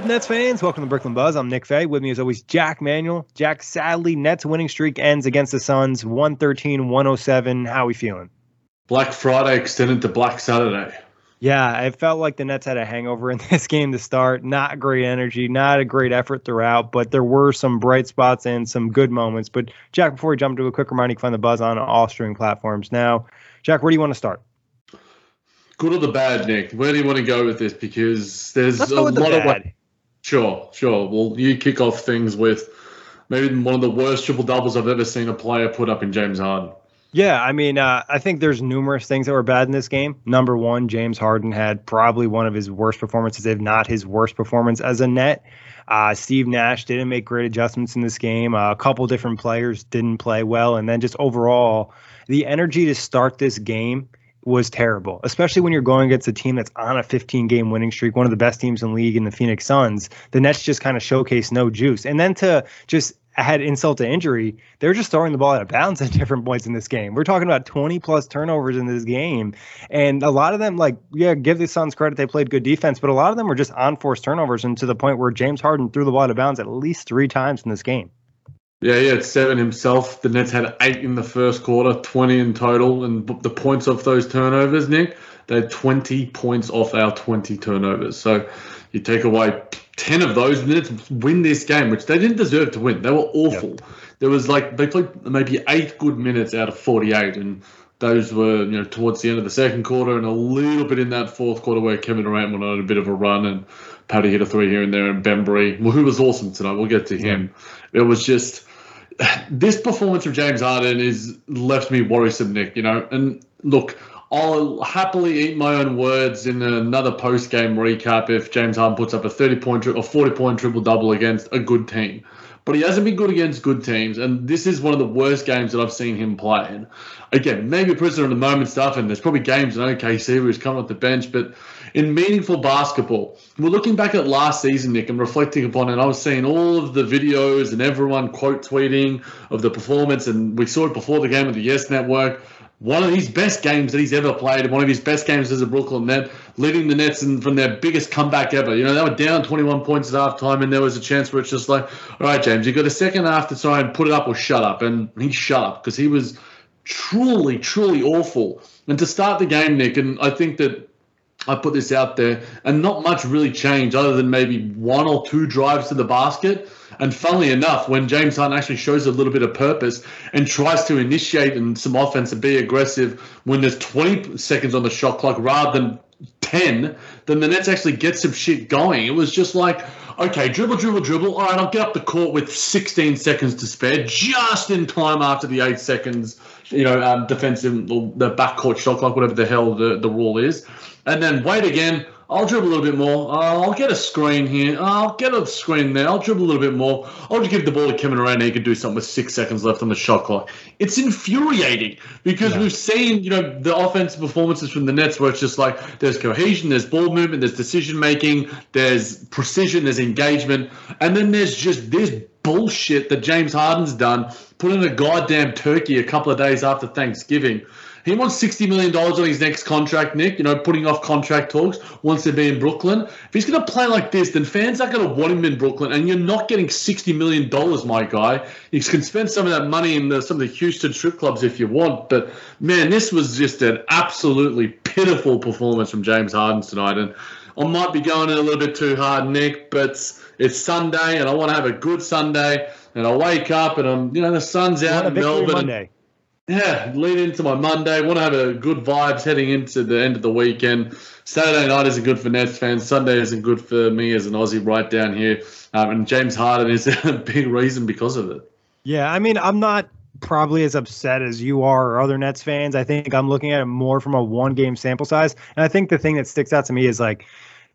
Up, Nets fans? Welcome to Brooklyn Buzz. I'm Nick Fay. With me, as always, Jack Manuel. Jack, sadly, Nets winning streak ends against the Suns 113 107. How are we feeling? Black Friday extended to Black Saturday. Yeah, it felt like the Nets had a hangover in this game to start. Not great energy, not a great effort throughout, but there were some bright spots and some good moments. But, Jack, before we jump to a quick reminder, you can find the Buzz on all streaming platforms. Now, Jack, where do you want to start? Good or the bad, Nick? Where do you want to go with this? Because there's a go with the lot of bad. Sure, sure. Well, you kick off things with maybe one of the worst triple doubles I've ever seen a player put up in James Harden. Yeah, I mean, uh, I think there's numerous things that were bad in this game. Number one, James Harden had probably one of his worst performances, if not his worst performance as a net. Uh, Steve Nash didn't make great adjustments in this game. Uh, a couple different players didn't play well, and then just overall, the energy to start this game was terrible, especially when you're going against a team that's on a 15 game winning streak, one of the best teams in the league in the Phoenix Suns. The Nets just kind of showcase no juice. And then to just add insult to injury, they're just throwing the ball out of bounds at different points in this game. We're talking about 20 plus turnovers in this game. And a lot of them, like, yeah, give the Suns credit, they played good defense, but a lot of them were just on forced turnovers and to the point where James Harden threw the ball out of bounds at least three times in this game. Yeah, he had seven himself. The Nets had eight in the first quarter, 20 in total. And the points off those turnovers, Nick, they had 20 points off our 20 turnovers. So you take away 10 of those, the Nets win this game, which they didn't deserve to win. They were awful. There was like, they played maybe eight good minutes out of 48. And those were, you know, towards the end of the second quarter and a little bit in that fourth quarter where Kevin Durant went on a bit of a run and Patty hit a three here and there and Bembry, well, who was awesome tonight. We'll get to him. It was just this performance of James Harden is left me worrisome, Nick. You know, and look, I'll happily eat my own words in another post game recap if James Harden puts up a thirty point tri- or forty point triple double against a good team. But he hasn't been good against good teams, and this is one of the worst games that I've seen him play. And again, maybe a prisoner of the moment stuff, and there's probably games in OKC where he's coming off the bench, but in meaningful basketball, we're looking back at last season, Nick, and reflecting upon it. I was seeing all of the videos and everyone quote tweeting of the performance, and we saw it before the game with the Yes Network. One of his best games that he's ever played, and one of his best games as a Brooklyn Net, leading the Nets in, from their biggest comeback ever. You know, they were down 21 points at halftime, and there was a chance where it's just like, all right, James, you've got a second half to try and put it up or shut up. And he shut up because he was truly, truly awful. And to start the game, Nick, and I think that I put this out there, and not much really changed other than maybe one or two drives to the basket. And funnily enough, when James Harden actually shows a little bit of purpose and tries to initiate and some offense and be aggressive when there's 20 seconds on the shot clock rather than 10, then the Nets actually get some shit going. It was just like, okay, dribble, dribble, dribble. All right, I'll get up the court with 16 seconds to spare, just in time after the eight seconds, you know, um, defensive, the backcourt shot clock, whatever the hell the, the rule is. And then wait again. I'll dribble a little bit more. Uh, I'll get a screen here. Uh, I'll get a screen there. I'll dribble a little bit more. I'll just give the ball to Kevin Durant. And he can do something with six seconds left on the shot clock. It's infuriating because yeah. we've seen, you know, the offensive performances from the Nets where it's just like there's cohesion, there's ball movement, there's decision making, there's precision, there's engagement, and then there's just this bullshit that James Harden's done, putting a goddamn turkey a couple of days after Thanksgiving he wants sixty million dollars on his next contract, Nick. You know, putting off contract talks. Wants to be in Brooklyn. If he's going to play like this, then fans aren't going to want him in Brooklyn, and you're not getting sixty million dollars, my guy. You can spend some of that money in the, some of the Houston strip clubs if you want. But man, this was just an absolutely pitiful performance from James Harden tonight, and I might be going in a little bit too hard, Nick, but it's Sunday, and I want to have a good Sunday. And I wake up, and I'm, you know, the sun's out in Melbourne. Monday yeah, lead into my Monday. Want to have a good vibes heading into the end of the weekend. Saturday night isn't good for Nets fans. Sunday isn't good for me as an Aussie right down here. Um, and James Harden is a big reason because of it. Yeah, I mean, I'm not probably as upset as you are or other Nets fans. I think I'm looking at it more from a one game sample size. And I think the thing that sticks out to me is like,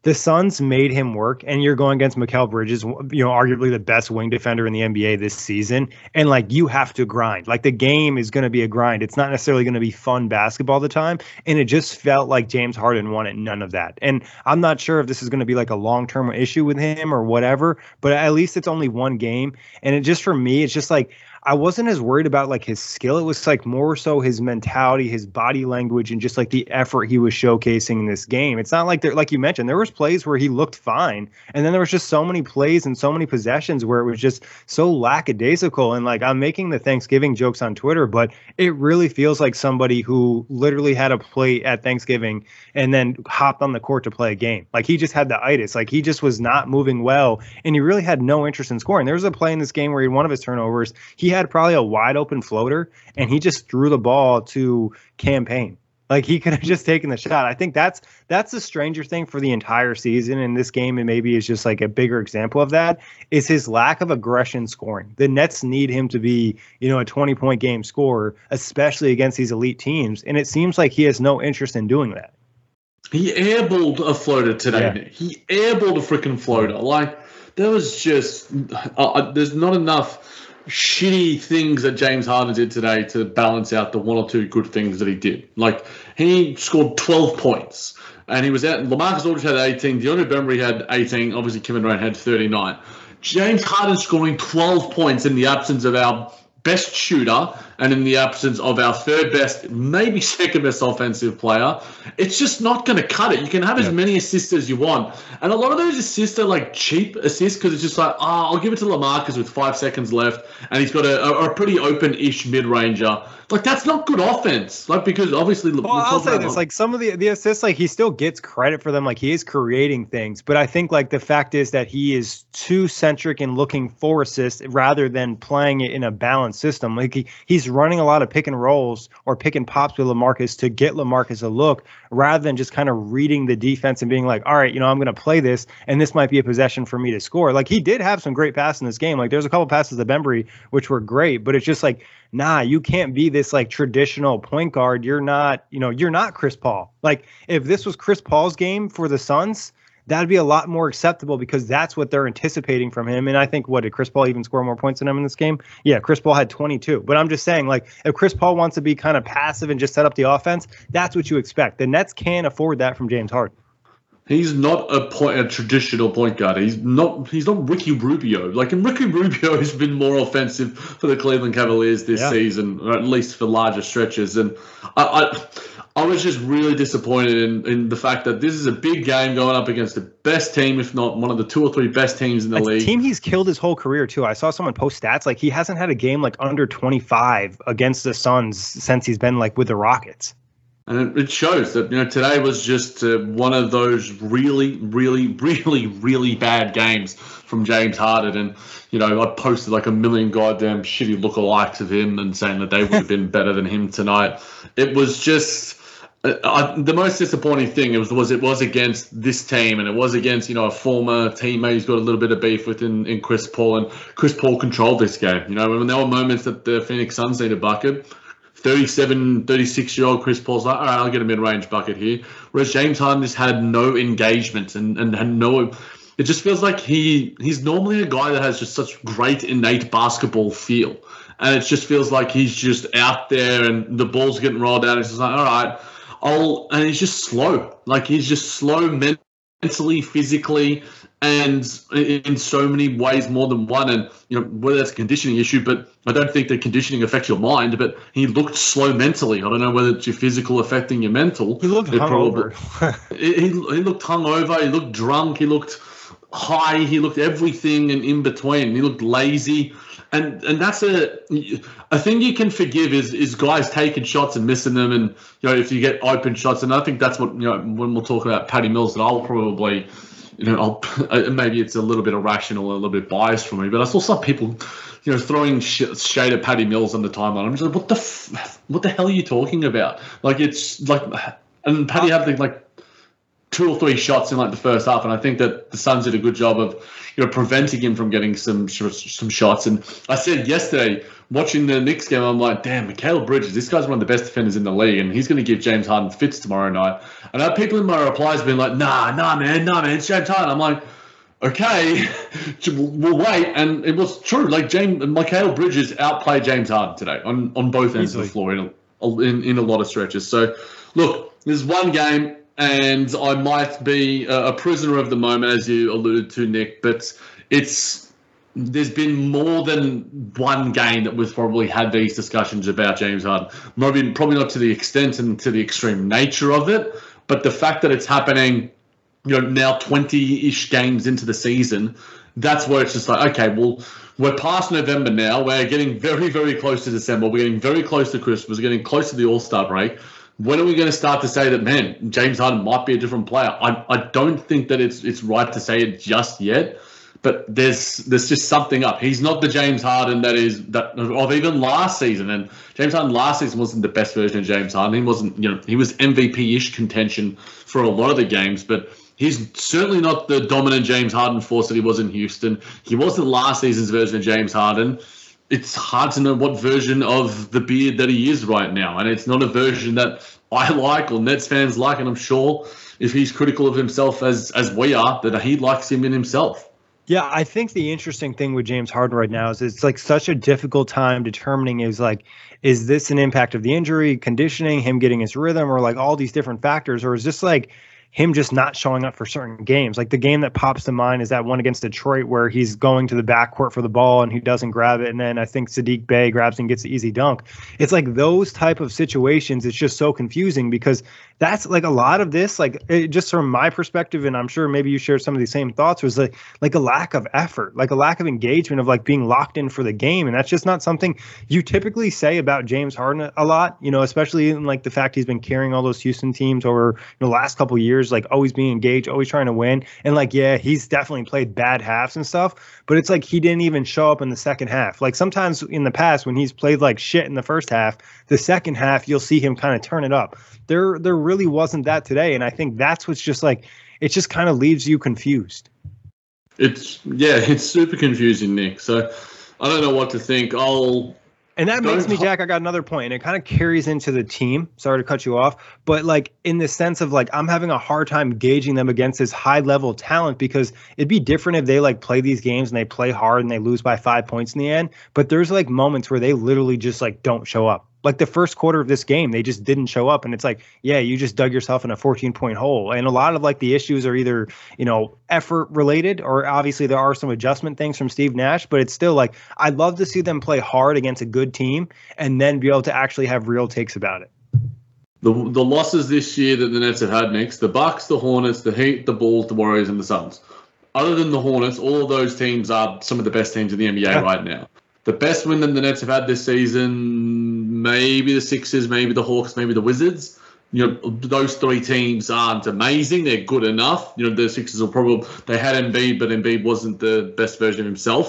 the Suns made him work, and you're going against Mikal Bridges, you know, arguably the best wing defender in the NBA this season. And like you have to grind. Like the game is going to be a grind. It's not necessarily going to be fun basketball the time. And it just felt like James Harden wanted none of that. And I'm not sure if this is going to be like a long term issue with him or whatever, but at least it's only one game. And it just for me, it's just like I wasn't as worried about like his skill. It was like more so his mentality, his body language, and just like the effort he was showcasing in this game. It's not like there, like you mentioned, there was plays where he looked fine, and then there was just so many plays and so many possessions where it was just so lackadaisical. And like I'm making the Thanksgiving jokes on Twitter, but it really feels like somebody who literally had a play at Thanksgiving and then hopped on the court to play a game. Like he just had the itis. Like he just was not moving well, and he really had no interest in scoring. There was a play in this game where he had one of his turnovers. He had probably a wide open floater and he just threw the ball to campaign. Like he could have just taken the shot. I think that's that's the stranger thing for the entire season. In this game, and maybe is just like a bigger example of that is his lack of aggression scoring. The Nets need him to be, you know, a 20 point game scorer, especially against these elite teams. And it seems like he has no interest in doing that. He airballed a floater today. Yeah. He airballed a freaking floater. Like there was just uh, uh there's not enough shitty things that James Harden did today to balance out the one or two good things that he did. Like he scored 12 points and he was out. Lamarcus Aldridge had 18. DeAndre Bembry had 18. Obviously, Kevin Durant had 39. James Harden scoring 12 points in the absence of our best shooter and in the absence of our third best, maybe second best offensive player, it's just not going to cut it. You can have as many assists as you want. And a lot of those assists are like cheap assists because it's just like, oh, I'll give it to Lamarcus with five seconds left and he's got a, a, a pretty open ish mid ranger. Like that's not good offense. Like because obviously, well, I'll say this: like some of the the assists, like he still gets credit for them. Like he is creating things, but I think like the fact is that he is too centric in looking for assists rather than playing it in a balanced system. Like he, he's running a lot of pick and rolls or pick and pops with Lamarcus to get Lamarcus a look, rather than just kind of reading the defense and being like, all right, you know, I'm going to play this, and this might be a possession for me to score. Like he did have some great passes in this game. Like there's a couple passes to Bembry which were great, but it's just like nah, you can't be this like traditional point guard. You're not, you know, you're not Chris Paul. Like if this was Chris Paul's game for the Suns, that'd be a lot more acceptable because that's what they're anticipating from him. And I think what did Chris Paul even score more points than him in this game? Yeah, Chris Paul had 22. But I'm just saying, like, if Chris Paul wants to be kind of passive and just set up the offense, that's what you expect. The Nets can't afford that from James Harden. He's not a point, a traditional point guard. He's not. He's not Ricky Rubio. Like, and Ricky Rubio has been more offensive for the Cleveland Cavaliers this yeah. season, or at least for larger stretches. And I, I, I was just really disappointed in, in the fact that this is a big game going up against the best team, if not one of the two or three best teams in the league. Team he's killed his whole career too. I saw someone post stats like he hasn't had a game like under twenty five against the Suns since he's been like with the Rockets. And it shows that you know today was just uh, one of those really, really, really, really bad games from James Harden. And you know I posted like a million goddamn shitty lookalikes of him and saying that they would have been better than him tonight. It was just Uh, I, the most disappointing thing was was it was against this team and it was against you know a former teammate who's got a little bit of beef with in, in Chris Paul and Chris Paul controlled this game. You know when there were moments that the Phoenix Suns needed a bucket, 37, 36 year old Chris Paul's like, all right, I'll get a mid range bucket here. Whereas James Harden just had no engagement and, and had no. It just feels like he he's normally a guy that has just such great innate basketball feel. And it just feels like he's just out there and the ball's getting rolled out. It's just like, all right, I'll. And he's just slow. Like he's just slow mentally, physically and in so many ways more than one. And you know whether that's a conditioning issue, but I don't think that conditioning affects your mind. But he looked slow mentally. I don't know whether it's your physical affecting your mental. He looked hungover. he, he looked hungover. He looked drunk. He looked high. He looked everything and in between. He looked lazy. And, and that's a a thing you can forgive is is guys taking shots and missing them and you know if you get open shots and I think that's what you know when we'll talk about Patty Mills that I'll probably you know, I'll, uh, maybe it's a little bit irrational, a little bit biased for me, but I saw some people, you know, throwing sh- shade at Patty Mills on the timeline. I'm just like, what the, f- what the hell are you talking about? Like, it's like, and Patty had like two or three shots in like the first half, and I think that the Suns did a good job of, you know, preventing him from getting some some shots. And I said yesterday watching the Knicks game, I'm like, damn, Mikal Bridges, this guy's one of the best defenders in the league, and he's going to give James Harden fits tomorrow night. And I people in my replies been like, nah, nah, man, nah, man, it's James Harden. I'm like, okay, we'll wait. And it was true. Like James, Mikal Bridges outplayed James Harden today on, on both ends Easily. of the floor in in, in a lot of stretches. So, look, there's one game, and I might be a, prisoner of the moment, as you alluded to, Nick, but it's there's been more than one game that we've probably had these discussions about James Harden. Maybe probably not to the extent and to the extreme nature of it, but the fact that it's happening, you know, now 20-ish games into the season, that's where it's just like, okay, well, we're past November now. We're getting very, very close to December. We're getting very close to Christmas. We're getting close to the All Star break. When are we going to start to say that, man, James Harden might be a different player? I, I don't think that it's it's right to say it just yet but there's there's just something up. He's not the James Harden that is that of even last season. And James Harden last season wasn't the best version of James Harden. He wasn't, you know, he was MVP-ish contention for a lot of the games, but he's certainly not the dominant James Harden force that he was in Houston. He wasn't last season's version of James Harden. It's hard to know what version of the beard that he is right now, and it's not a version that I like or Nets fans like. And I'm sure if he's critical of himself as as we are, that he likes him in himself. Yeah, I think the interesting thing with James Harden right now is it's like such a difficult time determining is like, is this an impact of the injury, conditioning, him getting his rhythm, or like all these different factors, or is this like him just not showing up for certain games. Like the game that pops to mind is that one against Detroit where he's going to the backcourt for the ball and he doesn't grab it, and then I think Saddiq Bey grabs and gets the easy dunk. It's like those type of situations. It's just so confusing because that's like a lot of this, like it, just from my perspective, and I'm sure maybe you share some of these same thoughts. Was like like a lack of effort, like a lack of engagement of like being locked in for the game, and that's just not something you typically say about James Harden a lot. You know, especially in like the fact he's been carrying all those Houston teams over the last couple years like always being engaged, always trying to win. And like, yeah, he's definitely played bad halves and stuff, but it's like he didn't even show up in the second half. Like sometimes in the past when he's played like shit in the first half, the second half you'll see him kind of turn it up. There there really wasn't that today. And I think that's what's just like it just kind of leaves you confused. It's yeah, it's super confusing, Nick. So I don't know what to think. I'll and that makes me, Jack. I got another point, and it kind of carries into the team. Sorry to cut you off, but like in the sense of like I'm having a hard time gauging them against this high level talent because it'd be different if they like play these games and they play hard and they lose by five points in the end. But there's like moments where they literally just like don't show up like the first quarter of this game, they just didn't show up. And it's like, yeah, you just dug yourself in a 14 point hole. And a lot of like the issues are either, you know, effort related or obviously there are some adjustment things from Steve Nash, but it's still like, I'd love to see them play hard against a good team and then be able to actually have real takes about it. The, the losses this year that the Nets have had next the Bucks, the Hornets, the Heat, the Bulls, the Warriors, and the Suns. Other than the Hornets, all of those teams are some of the best teams in the NBA yeah. right now. The best win that the Nets have had this season, maybe the Sixers, maybe the Hawks, maybe the Wizards. You know, those three teams aren't amazing. They're good enough. You know, the Sixers will probably they had Embiid, but Embiid wasn't the best version of himself.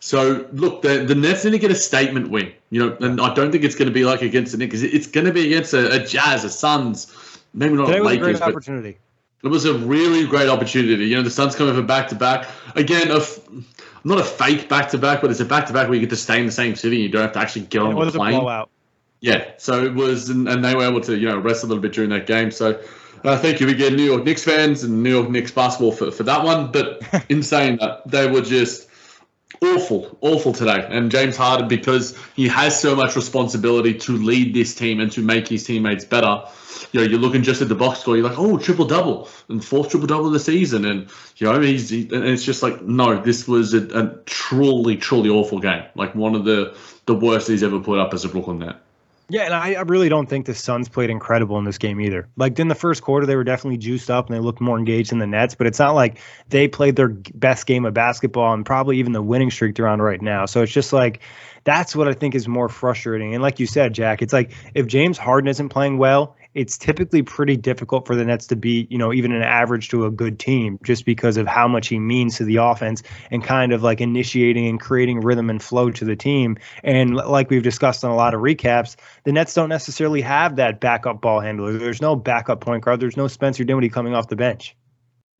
So look, the, the Nets need to get a statement win. You know, and I don't think it's going to be like against the Knicks. It's going to be against a, a Jazz, a Suns, maybe not Today was Lakers, a great opportunity. it was a really great opportunity. You know, the Suns coming for back to back again. A f- not a fake back to back, but it's a back to back where you get to stay in the same city. And you don't have to actually get It on was the a plane. blowout. Yeah, so it was, and, and they were able to, you know, rest a little bit during that game. So uh, thank you again, New York Knicks fans and New York Knicks basketball for, for that one. But in saying that, they were just awful, awful today. And James Harden, because he has so much responsibility to lead this team and to make his teammates better. You know, you're looking just at the box score. You're like, oh, triple double and fourth triple double of the season, and you know, he's he, and it's just like, no, this was a, a truly, truly awful game. Like one of the the worst he's ever put up as a Brooklyn net. Yeah, and I, I really don't think the Suns played incredible in this game either. Like in the first quarter, they were definitely juiced up and they looked more engaged in the Nets, but it's not like they played their best game of basketball and probably even the winning streak they're on right now. So it's just like that's what I think is more frustrating. And like you said, Jack, it's like if James Harden isn't playing well, it's typically pretty difficult for the Nets to beat, you know, even an average to a good team just because of how much he means to the offense and kind of like initiating and creating rhythm and flow to the team. And like we've discussed on a lot of recaps, the Nets don't necessarily have that backup ball handler. There's no backup point guard. There's no Spencer Dinwiddie coming off the bench.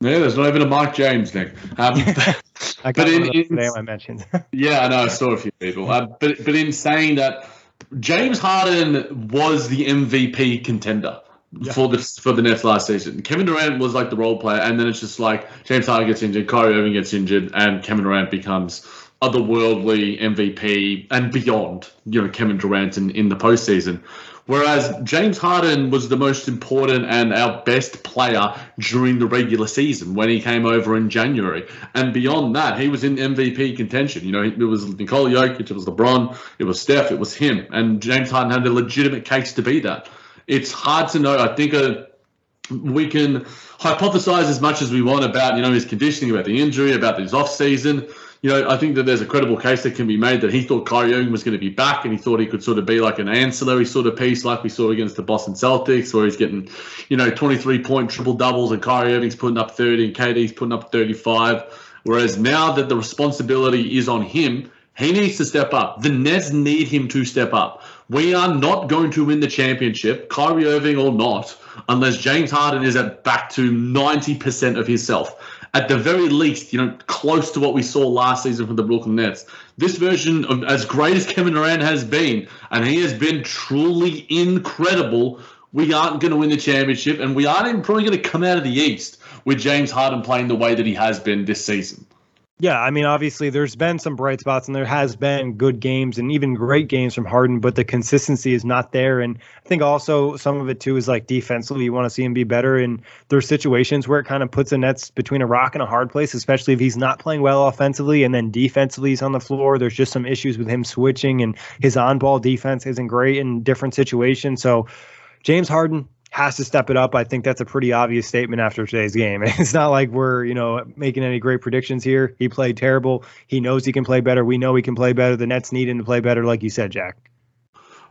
Yeah, there's not even a Mike James, Nick. Um, I got But in- in- I mentioned. yeah, I know. I saw a few people. Uh, but but in saying that, James Harden was the MVP contender Yeah. for the for the Nets last season. Kevin Durant was like the role player, and then it's just like James Harden gets injured, Kyrie Irving gets injured, and Kevin Durant becomes otherworldly MVP and beyond. You know, Kevin Durant in, in the postseason. Whereas James Harden was the most important and our best player during the regular season when he came over in January. And beyond that, he was in MVP contention. You know, it was Nikola Jokic, it was LeBron, it was Steph, it was him. And James Harden had a legitimate case to be that. It's hard to know. I think a we can hypothesize as much as we want about you know his conditioning, about the injury, about his off season. You know, I think that there's a credible case that can be made that he thought Kyrie Irving was going to be back, and he thought he could sort of be like an ancillary sort of piece, like we saw against the Boston Celtics, where he's getting, you know, 23 point triple doubles, and Kyrie Irving's putting up 30, and KD's putting up 35. Whereas now that the responsibility is on him, he needs to step up. The Nets need him to step up. We are not going to win the championship, Kyrie Irving or not, unless James Harden is at back to 90% of himself. At the very least, you know, close to what we saw last season from the Brooklyn Nets. This version of as great as Kevin Durant has been, and he has been truly incredible, we aren't going to win the championship, and we aren't even probably going to come out of the East with James Harden playing the way that he has been this season. Yeah, I mean, obviously, there's been some bright spots and there has been good games and even great games from Harden, but the consistency is not there. And I think also some of it too is like defensively, you want to see him be better. And there's situations where it kind of puts the Nets between a rock and a hard place, especially if he's not playing well offensively and then defensively he's on the floor. There's just some issues with him switching and his on ball defense isn't great in different situations. So, James Harden, has to step it up. I think that's a pretty obvious statement after today's game. It's not like we're, you know, making any great predictions here. He played terrible. He knows he can play better. We know he can play better. The Nets need him to play better, like you said, Jack.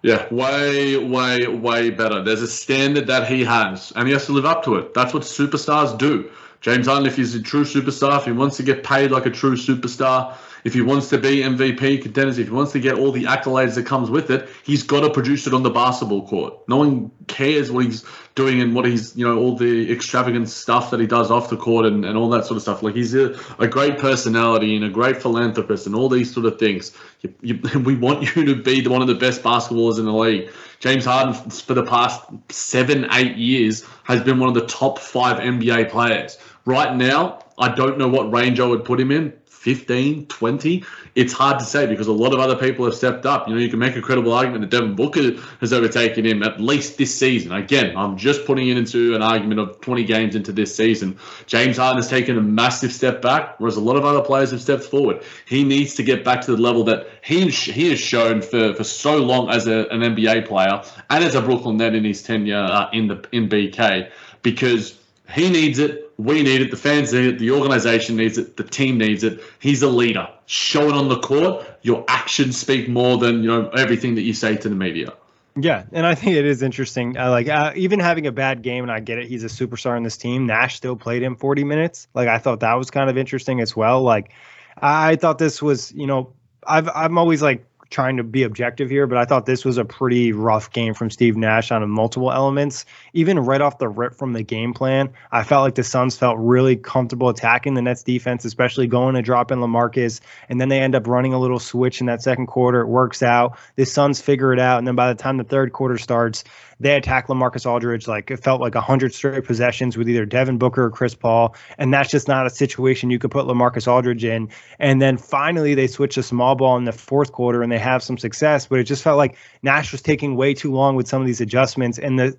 Yeah, way, way, way better. There's a standard that he has, and he has to live up to it. That's what superstars do. James Harden, if he's a true superstar, if he wants to get paid like a true superstar, if he wants to be MVP contenders, if he wants to get all the accolades that comes with it, he's got to produce it on the basketball court. No one cares what he's doing and what he's, you know, all the extravagant stuff that he does off the court and, and all that sort of stuff. Like he's a, a great personality and a great philanthropist and all these sort of things. You, you, we want you to be one of the best basketballers in the league. James Harden, for the past seven, eight years, has been one of the top five NBA players. Right now, I don't know what range I would put him in 15, 20. It's hard to say because a lot of other people have stepped up. You know, you can make a credible argument that Devin Booker has overtaken him at least this season. Again, I'm just putting it into an argument of 20 games into this season. James Harden has taken a massive step back, whereas a lot of other players have stepped forward. He needs to get back to the level that he he has shown for, for so long as a, an NBA player and as a Brooklyn Net in his tenure uh, in the in BK because he needs it. We need it. The fans need it. The organization needs it. The team needs it. He's a leader. Show it on the court. Your actions speak more than you know everything that you say to the media. Yeah, and I think it is interesting. Uh, like uh, even having a bad game, and I get it. He's a superstar in this team. Nash still played him 40 minutes. Like I thought that was kind of interesting as well. Like I thought this was, you know, I've I'm always like trying to be objective here, but I thought this was a pretty rough game from Steve Nash on multiple elements. Even right off the rip from the game plan, I felt like the Suns felt really comfortable attacking the Nets defense, especially going to drop in LaMarcus. And then they end up running a little switch in that second quarter. It works out. The Suns figure it out. And then by the time the third quarter starts, they attack LaMarcus Aldridge like it felt like 100 straight possessions with either Devin Booker or Chris Paul. And that's just not a situation you could put LaMarcus Aldridge in. And then finally, they switch to small ball in the fourth quarter and they have some success. But it just felt like Nash was taking way too long with some of these adjustments. And the,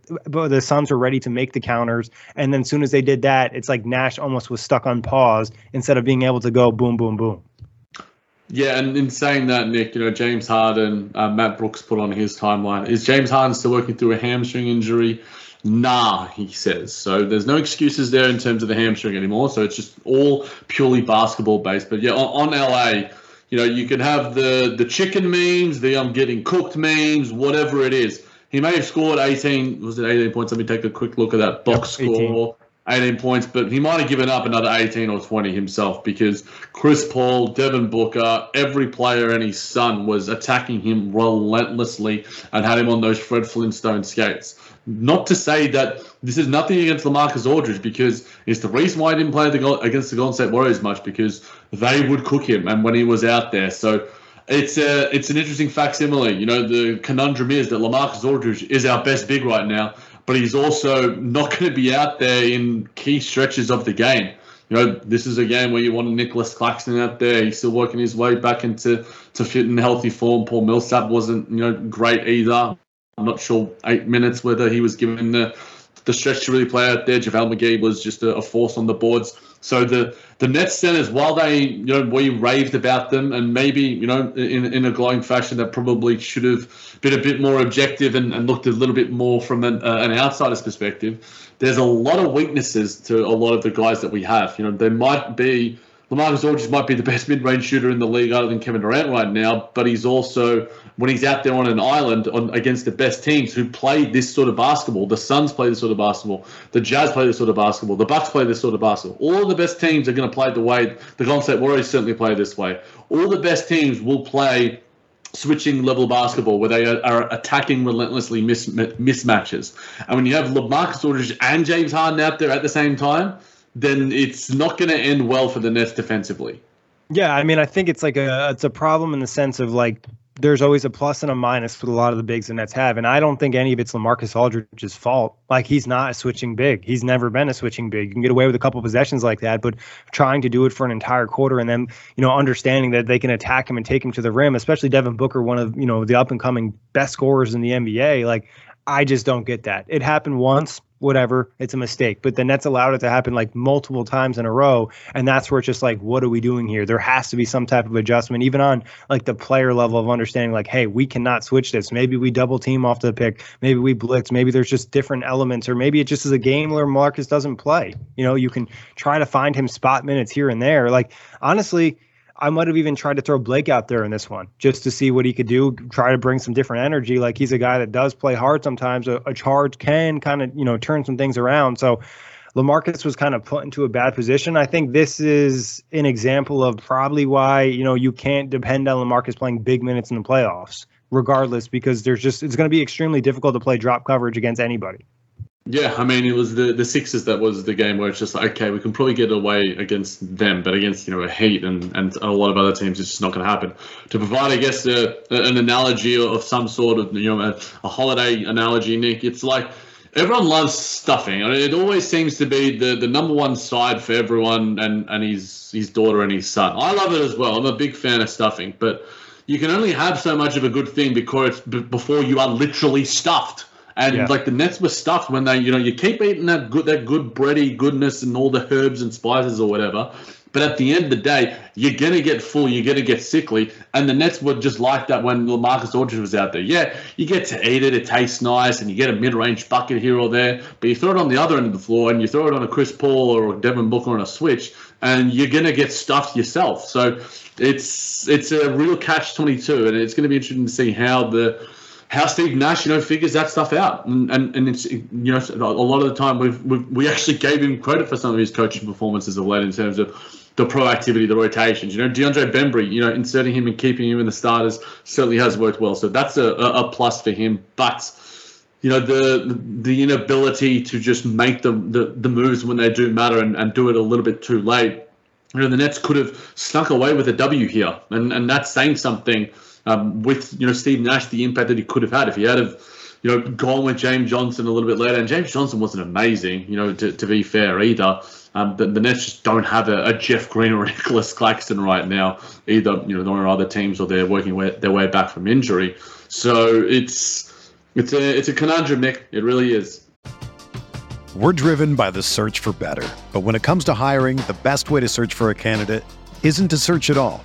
the Suns were ready to make the counters. And then as soon as they did that, it's like Nash almost was stuck on pause instead of being able to go boom, boom, boom. Yeah, and in saying that, Nick, you know, James Harden, uh, Matt Brooks put on his timeline. Is James Harden still working through a hamstring injury? Nah, he says. So there's no excuses there in terms of the hamstring anymore. So it's just all purely basketball based. But yeah, on, on LA, you know, you can have the the chicken memes, the I'm getting cooked memes, whatever it is. He may have scored 18. Was it 18 points? Let me take a quick look at that box yep, score. 18 points, but he might have given up another 18 or 20 himself because Chris Paul, Devin Booker, every player and his son was attacking him relentlessly and had him on those Fred Flintstone skates. Not to say that this is nothing against LaMarcus Aldridge because it's the reason why he didn't play the, against the Golden State Warriors much because they would cook him and when he was out there. So it's a it's an interesting facsimile. You know, the conundrum is that LaMarcus Aldridge is our best big right now, but he's also not going to be out there in key stretches of the game. You know, this is a game where you want Nicholas Claxton out there. He's still working his way back into to fit in healthy form. Paul Millsap wasn't, you know, great either. I'm not sure eight minutes whether he was given the the stretch to really play out there. JaVale McGee was just a, a force on the boards. So the the Nets centers, while they you know we raved about them and maybe you know in in a glowing fashion, that probably should have been a bit more objective and, and looked a little bit more from an, uh, an outsider's perspective. There's a lot of weaknesses to a lot of the guys that we have. You know, there might be LaMarcus Aldridge might be the best mid-range shooter in the league other than Kevin Durant right now, but he's also when he's out there on an island on, against the best teams who play this sort of basketball. The Suns play this sort of basketball. The Jazz play this sort of basketball. The Bucks play this sort of basketball. All the best teams are going to play the way the Golden State Warriors certainly play this way. All the best teams will play switching level basketball where they are, attacking relentlessly mis- mismatches. And when you have LaMarcus Aldridge and James Harden out there at the same time then it's not going to end well for the Nets defensively. Yeah, I mean, I think it's like a it's a problem in the sense of like there's always a plus and a minus with a lot of the bigs the Nets have, and I don't think any of it's LaMarcus Aldridge's fault. Like he's not a switching big. He's never been a switching big. You can get away with a couple possessions like that, but trying to do it for an entire quarter and then you know understanding that they can attack him and take him to the rim, especially Devin Booker, one of you know the up and coming best scorers in the NBA. Like I just don't get that. It happened once whatever, it's a mistake. But the Nets allowed it to happen like multiple times in a row. And that's where it's just like, what are we doing here? There has to be some type of adjustment, even on like the player level of understanding, like, hey, we cannot switch this. Maybe we double team off the pick. Maybe we blitz. Maybe there's just different elements, or maybe it just is a game where Marcus doesn't play. You know, you can try to find him spot minutes here and there. Like, honestly, I might have even tried to throw Blake out there in this one just to see what he could do, try to bring some different energy. Like he's a guy that does play hard sometimes. A, a charge can kind of, you know, turn some things around. So LaMarcus was kind of put into a bad position. I think this is an example of probably why, you know, you can't depend on LaMarcus playing big minutes in the playoffs, regardless, because there's just, it's going to be extremely difficult to play drop coverage against anybody. Yeah, I mean, it was the the Sixers that was the game where it's just like, okay, we can probably get away against them, but against you know a Heat and, and a lot of other teams, it's just not going to happen. To provide, I guess, a, an analogy of some sort of you know a, a holiday analogy, Nick, it's like everyone loves stuffing. I mean, it always seems to be the, the number one side for everyone and, and his his daughter and his son. I love it as well. I'm a big fan of stuffing, but you can only have so much of a good thing because before you are literally stuffed. And yeah. like the Nets were stuffed when they, you know, you keep eating that good, that good bready goodness and all the herbs and spices or whatever. But at the end of the day, you're gonna get full, you're gonna get sickly, and the Nets were just like that when LaMarcus Aldridge was out there. Yeah, you get to eat it, it tastes nice, and you get a mid-range bucket here or there. But you throw it on the other end of the floor, and you throw it on a Chris Paul or a Devin Booker on a switch, and you're gonna get stuffed yourself. So it's it's a real catch twenty two, and it's gonna be interesting to see how the how Steve Nash, you know, figures that stuff out, and and, and it's you know a lot of the time we we we actually gave him credit for some of his coaching performances of late in terms of the proactivity, the rotations. You know, DeAndre Bembry, you know, inserting him and keeping him in the starters certainly has worked well. So that's a, a plus for him. But you know the the inability to just make the, the, the moves when they do matter and, and do it a little bit too late. You know the Nets could have snuck away with a W here, and and that's saying something um, with you know Steve Nash the impact that he could have had if he had you know gone with James Johnson a little bit later. And James Johnson wasn't amazing, you know, to, to be fair either. Um, the, the Nets just don't have a, a, Jeff Green or Nicholas Claxton right now either. You know, there are other teams or they're working way, their way back from injury. So it's it's a it's a conundrum, Nick. It really is. We're driven by the search for better, but when it comes to hiring, the best way to search for a candidate isn't to search at all.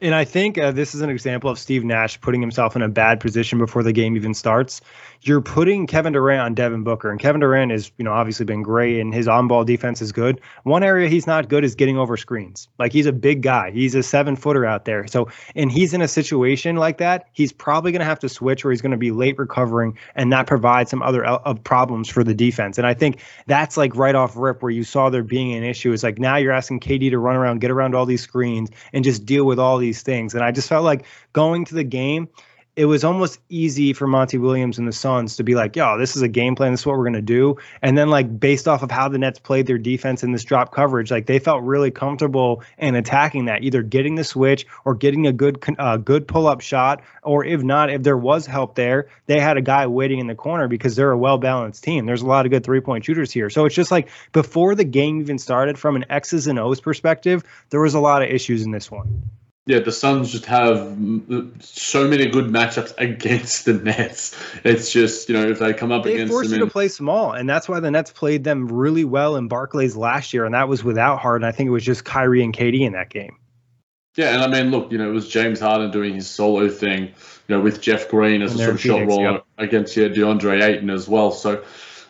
And I think uh, this is an example of Steve Nash putting himself in a bad position before the game even starts. You're putting Kevin Durant on Devin Booker, and Kevin Durant is, you know, obviously been great, and his on-ball defense is good. One area he's not good is getting over screens. Like he's a big guy, he's a seven-footer out there. So, and he's in a situation like that, he's probably going to have to switch, or he's going to be late recovering, and that provides some other uh, problems for the defense. And I think that's like right off rip where you saw there being an issue. It's like now you're asking KD to run around, get around all these screens, and just deal with all these things. And I just felt like going to the game, it was almost easy for Monty Williams and the Suns to be like, yo, this is a game plan. This is what we're going to do. And then, like, based off of how the Nets played their defense in this drop coverage, like, they felt really comfortable in attacking that, either getting the switch or getting a good, uh, good pull up shot. Or if not, if there was help there, they had a guy waiting in the corner because they're a well balanced team. There's a lot of good three point shooters here. So it's just like before the game even started, from an X's and O's perspective, there was a lot of issues in this one. Yeah, the Suns just have so many good matchups against the Nets. It's just you know if they come up against them, they against force them you to play small, and that's why the Nets played them really well in Barclays last year, and that was without Harden. I think it was just Kyrie and KD in that game. Yeah, and I mean, look, you know, it was James Harden doing his solo thing, you know, with Jeff Green as and a sort of shot roller yep. against yeah, DeAndre Ayton as well. So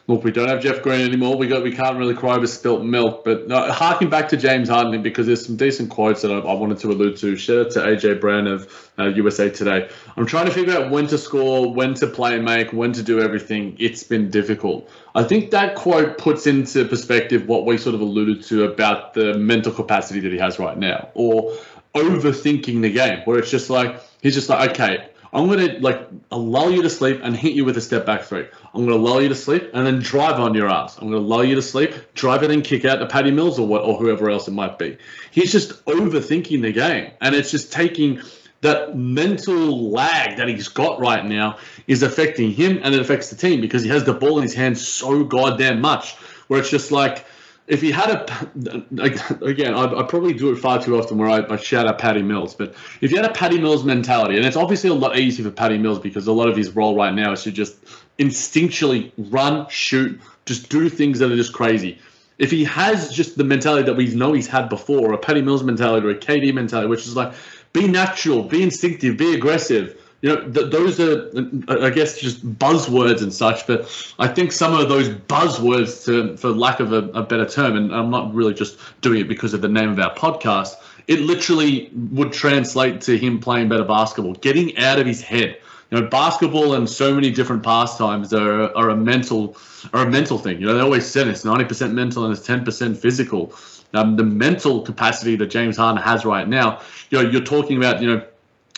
look, we don't have Jeff Green anymore. We got we can't really cry over spilt milk. But uh, harking back to James Harden because there's some decent quotes that I, I wanted to allude to. Shout out to AJ Brown of uh, USA Today. I'm trying to figure out when to score, when to play and make, when to do everything. It's been difficult. I think that quote puts into perspective what we sort of alluded to about the mental capacity that he has right now, or overthinking the game, where it's just like he's just like, okay, I'm going to like allow you to sleep and hit you with a step back three. I'm going to allow you to sleep and then drive on your ass. I'm going to allow you to sleep, drive it and kick out to Patty Mills or what or whoever else it might be. He's just overthinking the game, and it's just taking that mental lag that he's got right now is affecting him and it affects the team because he has the ball in his hands so goddamn much. Where it's just like if he had a again, I, I probably do it far too often where I, I, shout out Patty Mills, but if you had a Patty Mills mentality, and it's obviously a lot easier for Patty Mills because a lot of his role right now is to just instinctually run, shoot, just do things that are just crazy. If he has just the mentality that we know he's had before, a Patty Mills mentality or a KD mentality, which is like be natural, be instinctive, be aggressive you know, th- those are, I guess, just buzzwords and such. But I think some of those buzzwords, to, for lack of a, a, better term, and I'm not really just doing it because of the name of our podcast, it literally would translate to him playing better basketball, getting out of his head. You know, basketball and so many different pastimes are, are a mental are a mental thing. You know, they always said it's 90% mental and it's 10% physical. Um, the mental capacity that James Harden has right now, you know, you're talking about, you know,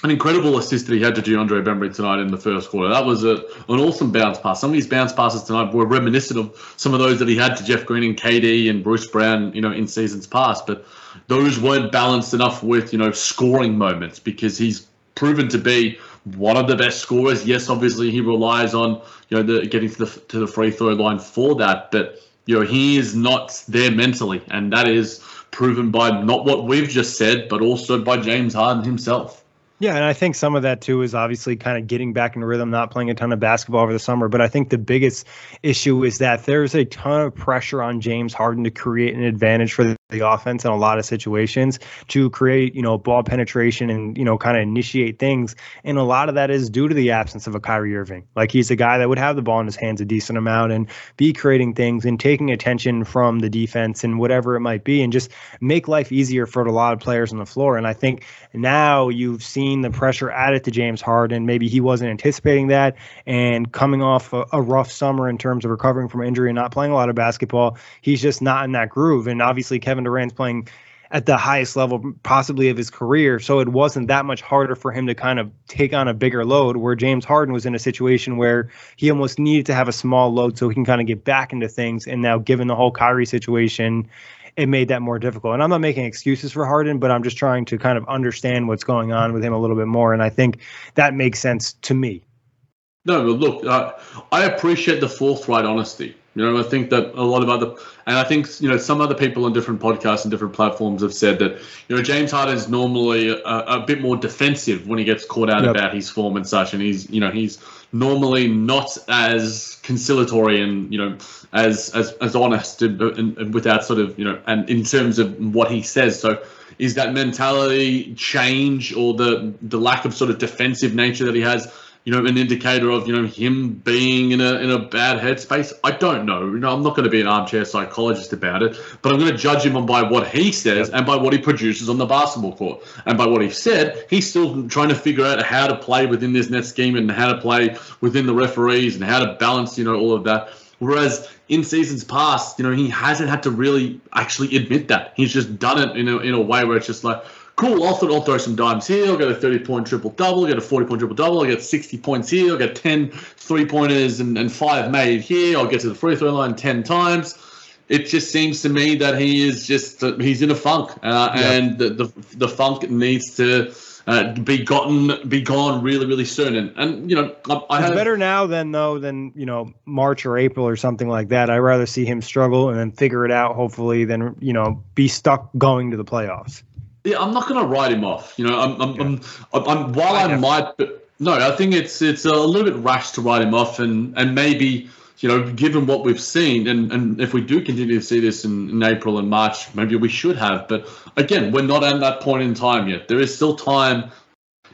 an incredible assist that he had to DeAndre Bembry tonight in the first quarter. That was a, an awesome bounce pass. Some of his bounce passes tonight were reminiscent of some of those that he had to Jeff Green and KD and Bruce Brown, you know, in seasons past. But those weren't balanced enough with, you know, scoring moments because he's proven to be one of the best scorers. Yes, obviously he relies on, you know, the, getting to the to the free throw line for that, but you know, he is not there mentally, and that is proven by not what we've just said, but also by James Harden himself. Yeah, and I think some of that too is obviously kind of getting back in rhythm, not playing a ton of basketball over the summer. But I think the biggest issue is that there's a ton of pressure on James Harden to create an advantage for the offense in a lot of situations, to create, you know, ball penetration and, you know, kind of initiate things. And a lot of that is due to the absence of a Kyrie Irving. Like he's a guy that would have the ball in his hands a decent amount and be creating things and taking attention from the defense and whatever it might be and just make life easier for a lot of players on the floor. And I think now you've seen the pressure added to James Harden. Maybe he wasn't anticipating that. And coming off a, a, rough summer in terms of recovering from injury and not playing a lot of basketball, he's just not in that groove. And obviously, Kevin Durant's playing at the highest level possibly of his career. So it wasn't that much harder for him to kind of take on a bigger load where James Harden was in a situation where he almost needed to have a small load so he can kind of get back into things. And now given the whole Kyrie situation, it made that more difficult. And I'm not making excuses for Harden, but I'm just trying to kind of understand what's going on with him a little bit more. And I think that makes sense to me. No, but look, uh, I appreciate the forthright honesty. You know, I think that a lot of other, and I think you know some other people on different podcasts and different platforms have said that you know James Harden is normally a, a bit more defensive when he gets caught out yep. about his form and such, and he's you know he's normally not as conciliatory and you know as as as honest and, and, and without sort of you know and in terms of what he says. So is that mentality change or the the lack of sort of defensive nature that he has? You know, an indicator of, you know, him being in a in a bad headspace? I don't know. You know, I'm not going to be an armchair psychologist about it, but I'm going to judge him on by what he says and by what he produces on the basketball court. And by what he said, he's still trying to figure out how to play within this net scheme and how to play within the referees and how to balance, you know, all of that. Whereas in seasons past, you know, he hasn't had to really actually admit that. He's just done it in a, in a way where it's just like, cool, I'll, th- I'll throw some dimes here. I'll get a 30 point triple double, I'll get a 40 point triple double, I'll get 60 points here, I'll get 10 three pointers and, and five made here, I'll get to the free throw line 10 times. It just seems to me that he is just, uh, he's in a funk. Uh, yeah. And the, the, the funk needs to. Uh, be gotten, be gone really, really soon. And, and you know, I, I it's have, better now than though than you know March or April or something like that. I'd rather see him struggle and then figure it out, hopefully, than you know be stuck going to the playoffs. Yeah, I'm not going to write him off. You know, I'm, I'm, yeah. I'm, I'm, I'm, while I, I might, but no, I think it's it's a little bit rash to write him off, and and maybe you know, given what we've seen, and, and if we do continue to see this in, in April and March, maybe we should have. But again, we're not at that point in time yet. There is still time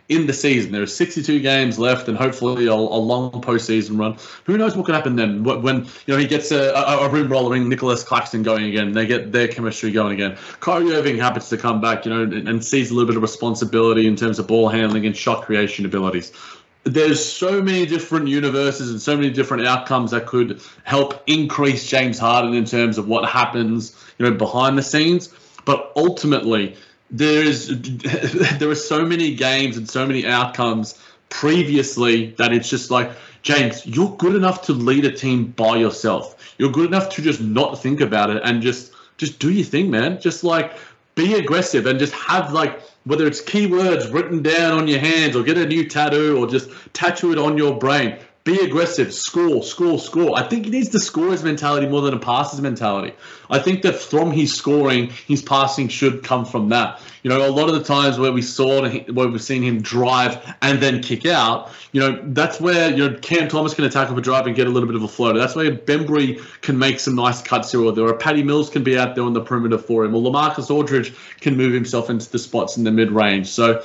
in the season. There are 62 games left, and hopefully a, a long postseason run. Who knows what could happen then? When you know he gets a, a, a rim rolling, Nicolas Claxton going again, they get their chemistry going again. Kyrie Irving happens to come back, you know, and, and sees a little bit of responsibility in terms of ball handling and shot creation abilities there's so many different universes and so many different outcomes that could help increase James Harden in terms of what happens, you know, behind the scenes. But ultimately, there is there are so many games and so many outcomes previously that it's just like James, you're good enough to lead a team by yourself. You're good enough to just not think about it and just just do your thing, man. Just like be aggressive and just have like whether it's keywords written down on your hands or get a new tattoo or just tattoo it on your brain. Be aggressive, score, score, score. I think he needs the scorer's mentality more than a passer's mentality. I think that from his scoring, his passing should come from that. You know, a lot of the times where we saw where we've seen him drive and then kick out, you know, that's where you know Cam Thomas can attack up a drive and get a little bit of a floater. That's where Bembry can make some nice cuts here or there. Or Patty Mills can be out there on the perimeter for him, or Lamarcus Aldridge can move himself into the spots in the mid range. So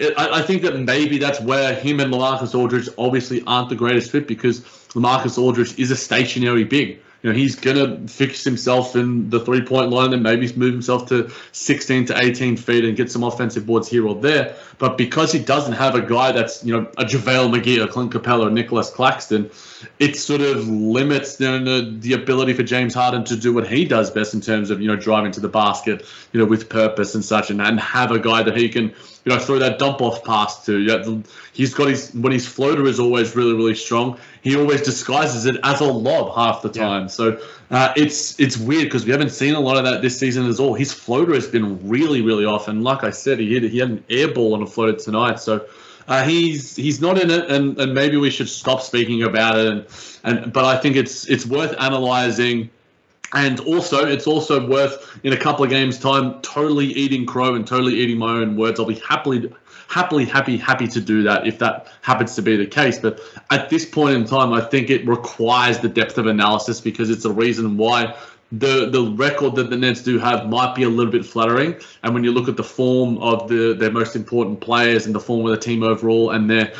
I, I think that maybe that's where him and Lamarcus Aldridge obviously aren't the greatest fit because Lamarcus Aldridge is a stationary big. You know, he's gonna fix himself in the three point line and maybe move himself to 16 to 18 feet and get some offensive boards here or there. But because he doesn't have a guy that's you know a JaVale McGee, a Clint Capela, or Nicolas Claxton, it sort of limits the, the ability for James Harden to do what he does best in terms of you know driving to the basket, you know, with purpose and such, and, and have a guy that he can you know, throw that dump off pass to. Yeah, he's got his when his floater is always really really strong. He always disguises it as a lob half the time. Yeah. So uh, it's it's weird because we haven't seen a lot of that this season at all. His floater has been really really off, and like I said, he hit, he had an air ball on a floater tonight. So. Uh, he's he's not in it, and, and maybe we should stop speaking about it. And, and but I think it's it's worth analyzing and also, it's also worth in a couple of games' time totally eating crow and totally eating my own words. I'll be happily, happily, happy, happy to do that if that happens to be the case. But at this point in time, I think it requires the depth of analysis because it's a reason why the the record that the Nets do have might be a little bit flattering. And when you look at the form of the their most important players and the form of the team overall and their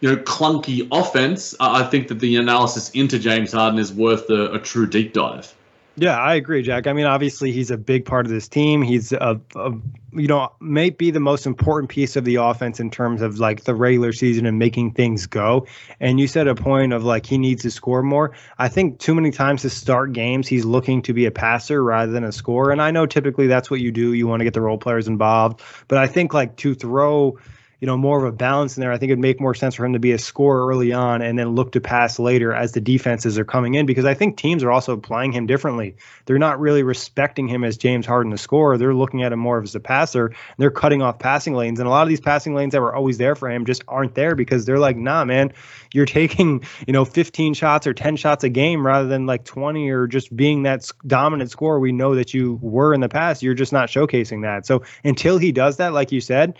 you know clunky offense, I think that the analysis into James Harden is worth a, a true deep dive. Yeah, I agree, Jack. I mean, obviously, he's a big part of this team. He's a, a, you know, may be the most important piece of the offense in terms of like the regular season and making things go. And you said a point of like he needs to score more. I think too many times to start games, he's looking to be a passer rather than a scorer. And I know typically that's what you do. You want to get the role players involved. But I think like to throw you know, more of a balance in there. I think it'd make more sense for him to be a scorer early on and then look to pass later as the defenses are coming in because I think teams are also playing him differently. They're not really respecting him as James Harden, the scorer. They're looking at him more as a passer. they're cutting off passing lanes. And a lot of these passing lanes that were always there for him just aren't there because they're like, nah, man, you're taking, you know, 15 shots or 10 shots a game rather than like 20 or just being that dominant scorer we know that you were in the past. You're just not showcasing that. So until he does that, like you said,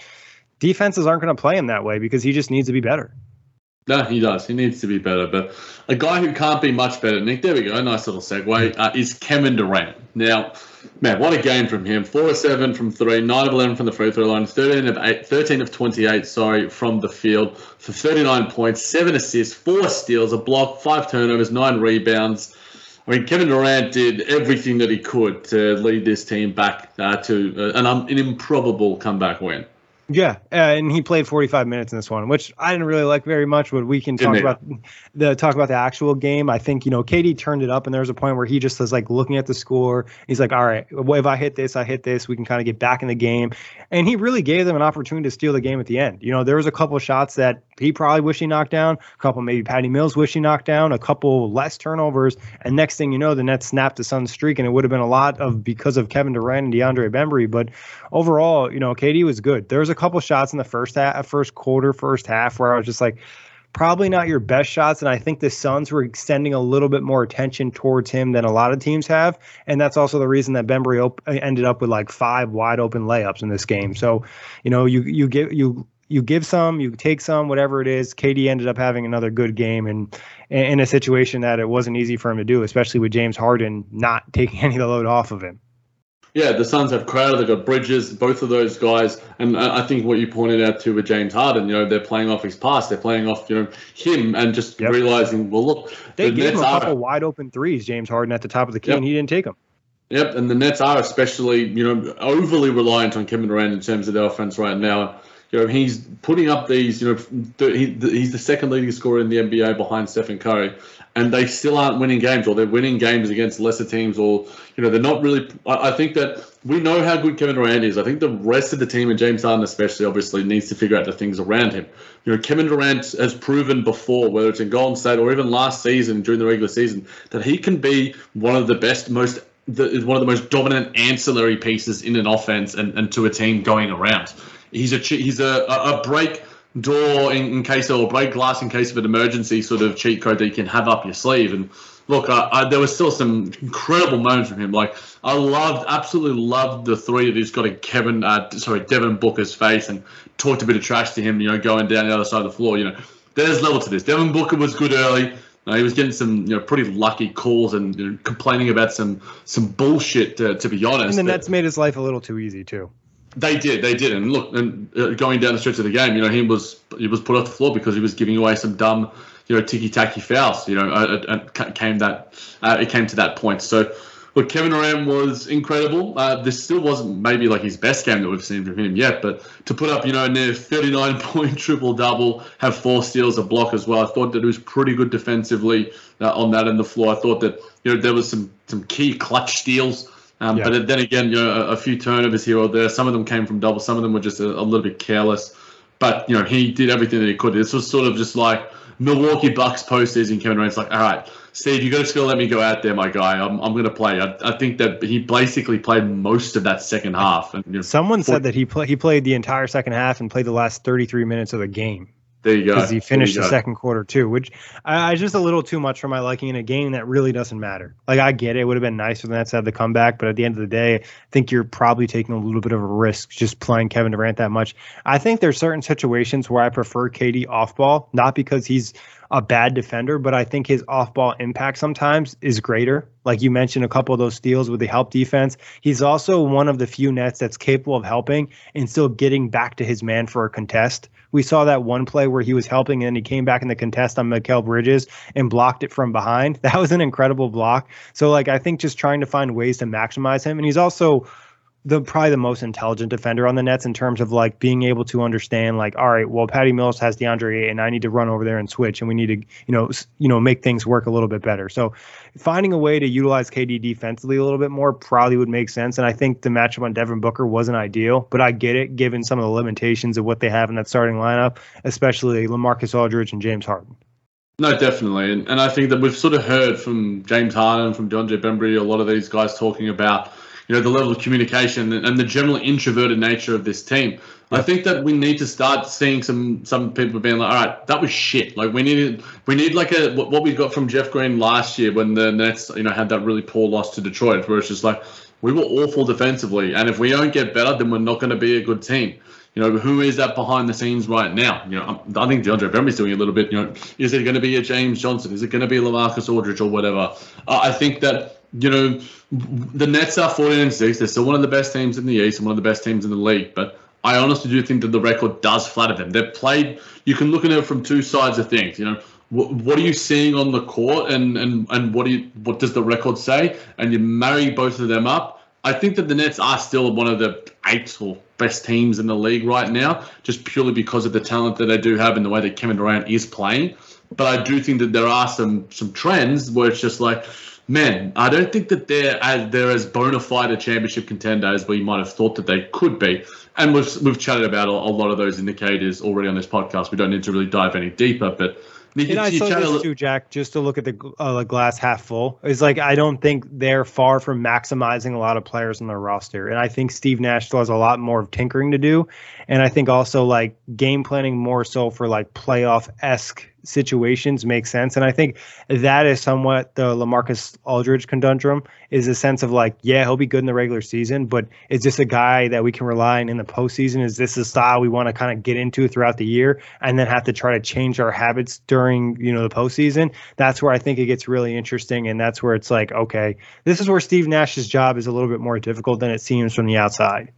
defenses aren't going to play him that way because he just needs to be better. No, he does. He needs to be better. But a guy who can't be much better, Nick, there we go. Nice little segue, uh, is Kevin Durant. Now, man, what a game from him. 4 of 7 from 3, 9 of 11 from the free throw line, 13 of, eight, 13 of 28, sorry, from the field for 39 points, 7 assists, 4 steals, a block, 5 turnovers, 9 rebounds. I mean, Kevin Durant did everything that he could to lead this team back uh, to uh, an, um, an improbable comeback win. Yeah, uh, and he played 45 minutes in this one, which I didn't really like very much. But we can talk about the talk about the actual game. I think you know KD turned it up, and there was a point where he just was like looking at the score. He's like, "All right, well, if I hit this, I hit this. We can kind of get back in the game." And he really gave them an opportunity to steal the game at the end. You know, there was a couple shots that he probably wish he knocked down, a couple maybe Patty Mills wish he knocked down, a couple less turnovers, and next thing you know, the Nets snapped the Suns streak, and it would have been a lot of because of Kevin Durant and DeAndre Bembry. But overall, you know, KD was good. There was a couple shots in the first half, first quarter, first half where I was just like, probably not your best shots. And I think the Suns were extending a little bit more attention towards him than a lot of teams have. And that's also the reason that Bembry op- ended up with like five wide open layups in this game. So, you know, you you get you you give some, you take some, whatever it is. KD ended up having another good game and in a situation that it wasn't easy for him to do, especially with James Harden not taking any of the load off of him. Yeah, the Suns have Crowder, they've got Bridges, both of those guys, and I think what you pointed out too with James Harden, you know, they're playing off his past, they're playing off, you know, him, and just yep. realizing, well, look, they the gave Nets him a couple are, wide open threes, James Harden at the top of the key, yep. and he didn't take them. Yep, and the Nets are especially, you know, overly reliant on Kevin Durant in terms of their offense right now. You know, he's putting up these, you know, he's the second leading scorer in the NBA behind Stephen Curry, and they still aren't winning games, or they're winning games against lesser teams, or you know, they're not really. I, think that we know how good Kevin Durant is. I think the rest of the team, and James Harden especially, obviously needs to figure out the things around him. You know, Kevin Durant has proven before, whether it's in Golden State or even last season during the regular season, that he can be one of the best, most the, one of the most dominant ancillary pieces in an offense and, and to a team going around. He's a he's a, a break door in, in case or break glass in case of an emergency sort of cheat code that you can have up your sleeve. And look, I, I, there was still some incredible moments from him. Like I loved, absolutely loved the three that he's got in Kevin, uh, sorry, Devin Booker's face and talked a bit of trash to him. You know, going down the other side of the floor. You know, there's level to this. Devin Booker was good early. Uh, he was getting some, you know, pretty lucky calls and you know, complaining about some some bullshit. To, to be honest, and the Nets made his life a little too easy too. They did, they did, and look, and uh, going down the stretch of the game, you know, he was he was put off the floor because he was giving away some dumb, you know, ticky tacky fouls. You know, uh, uh, came that uh, it came to that point. So, look, Kevin Durant was incredible. Uh, this still wasn't maybe like his best game that we've seen from him yet, but to put up, you know, near 39 point triple double, have four steals, a block as well. I thought that it was pretty good defensively uh, on that of the floor. I thought that you know there was some some key clutch steals. Um, yeah. But then again, you know, a, a, few turnovers here or there. Some of them came from double. Some of them were just a, a, little bit careless. But you know, he did everything that he could. This was sort of just like Milwaukee Bucks postseason. Kevin Durant's like, all right, Steve, you got to still let me go out there, my guy. I'm, I'm going to play. I, I, think that he basically played most of that second half. And, you know, Someone said that he play, he played the entire second half and played the last 33 minutes of the game. There you go. Because he finished the second quarter too, which I, I, just a little too much for my liking in a game that really doesn't matter. Like I get it, it would have been nice for the Nets to have the comeback, but at the end of the day, I think you're probably taking a little bit of a risk just playing Kevin Durant that much. I think there's certain situations where I prefer KD off ball, not because he's a bad defender, but I think his off ball impact sometimes is greater. Like you mentioned, a couple of those steals with the help defense. He's also one of the few Nets that's capable of helping and still getting back to his man for a contest. We saw that one play where he was helping and he came back in the contest on Mikal Bridges and blocked it from behind. That was an incredible block. So like I think just trying to find ways to maximize him. And he's also the probably the most intelligent defender on the Nets in terms of like being able to understand like all right well Patty Mills has DeAndre and I need to run over there and switch and we need to you know you know make things work a little bit better so finding a way to utilize KD defensively a little bit more probably would make sense and I think the matchup on Devin Booker wasn't ideal but I get it given some of the limitations of what they have in that starting lineup especially LaMarcus Aldridge and James Harden. No, definitely, and and I think that we've sort of heard from James Harden, from DeAndre Bembry, a lot of these guys talking about you know the level of communication and the general introverted nature of this team. I think that we need to start seeing some some people being like, all right, that was shit. Like we needed we need like a what we got from Jeff Green last year when the Nets you know had that really poor loss to Detroit, where it's just like we were awful defensively, and if we don't get better, then we're not going to be a good team. You know, who is that behind the scenes right now? You know, I think DeAndre Bembry's doing a little bit. You know, is it going to be a James Johnson? Is it going to be a LaMarcus Aldridge or whatever? Uh, I think that you know, the Nets are 14 and 6. They're still one of the best teams in the East and one of the best teams in the league. But I honestly do think that the record does flatter them. They've played, you can look at it from two sides of things. You know, what, what are you seeing on the court and, and, and what, do you, what does the record say? And you marry both of them up. I think that the Nets are still one of the eight or best teams in the league right now, just purely because of the talent that they do have and the way that Kevin Durant is playing. But I do think that there are some some trends where it's just like, man, I don't think that they're as they're as bona fide a championship contender as we might have thought that they could be. And we've we've chatted about a, a lot of those indicators already on this podcast. We don't need to really dive any deeper, but I saw this too, Jack, just to look at the uh, glass half full. It's like I don't think they're far from maximizing a lot of players on their roster, and I think Steve Nash still has a lot more of tinkering to do, and I think also like game planning more so for like playoff esque situations make sense. And I think that is somewhat the Lamarcus Aldridge conundrum is a sense of like, yeah, he'll be good in the regular season, but is this a guy that we can rely on in the postseason? Is this a style we want to kind of get into throughout the year and then have to try to change our habits during, you know, the postseason? That's where I think it gets really interesting. And that's where it's like, okay, this is where Steve Nash's job is a little bit more difficult than it seems from the outside.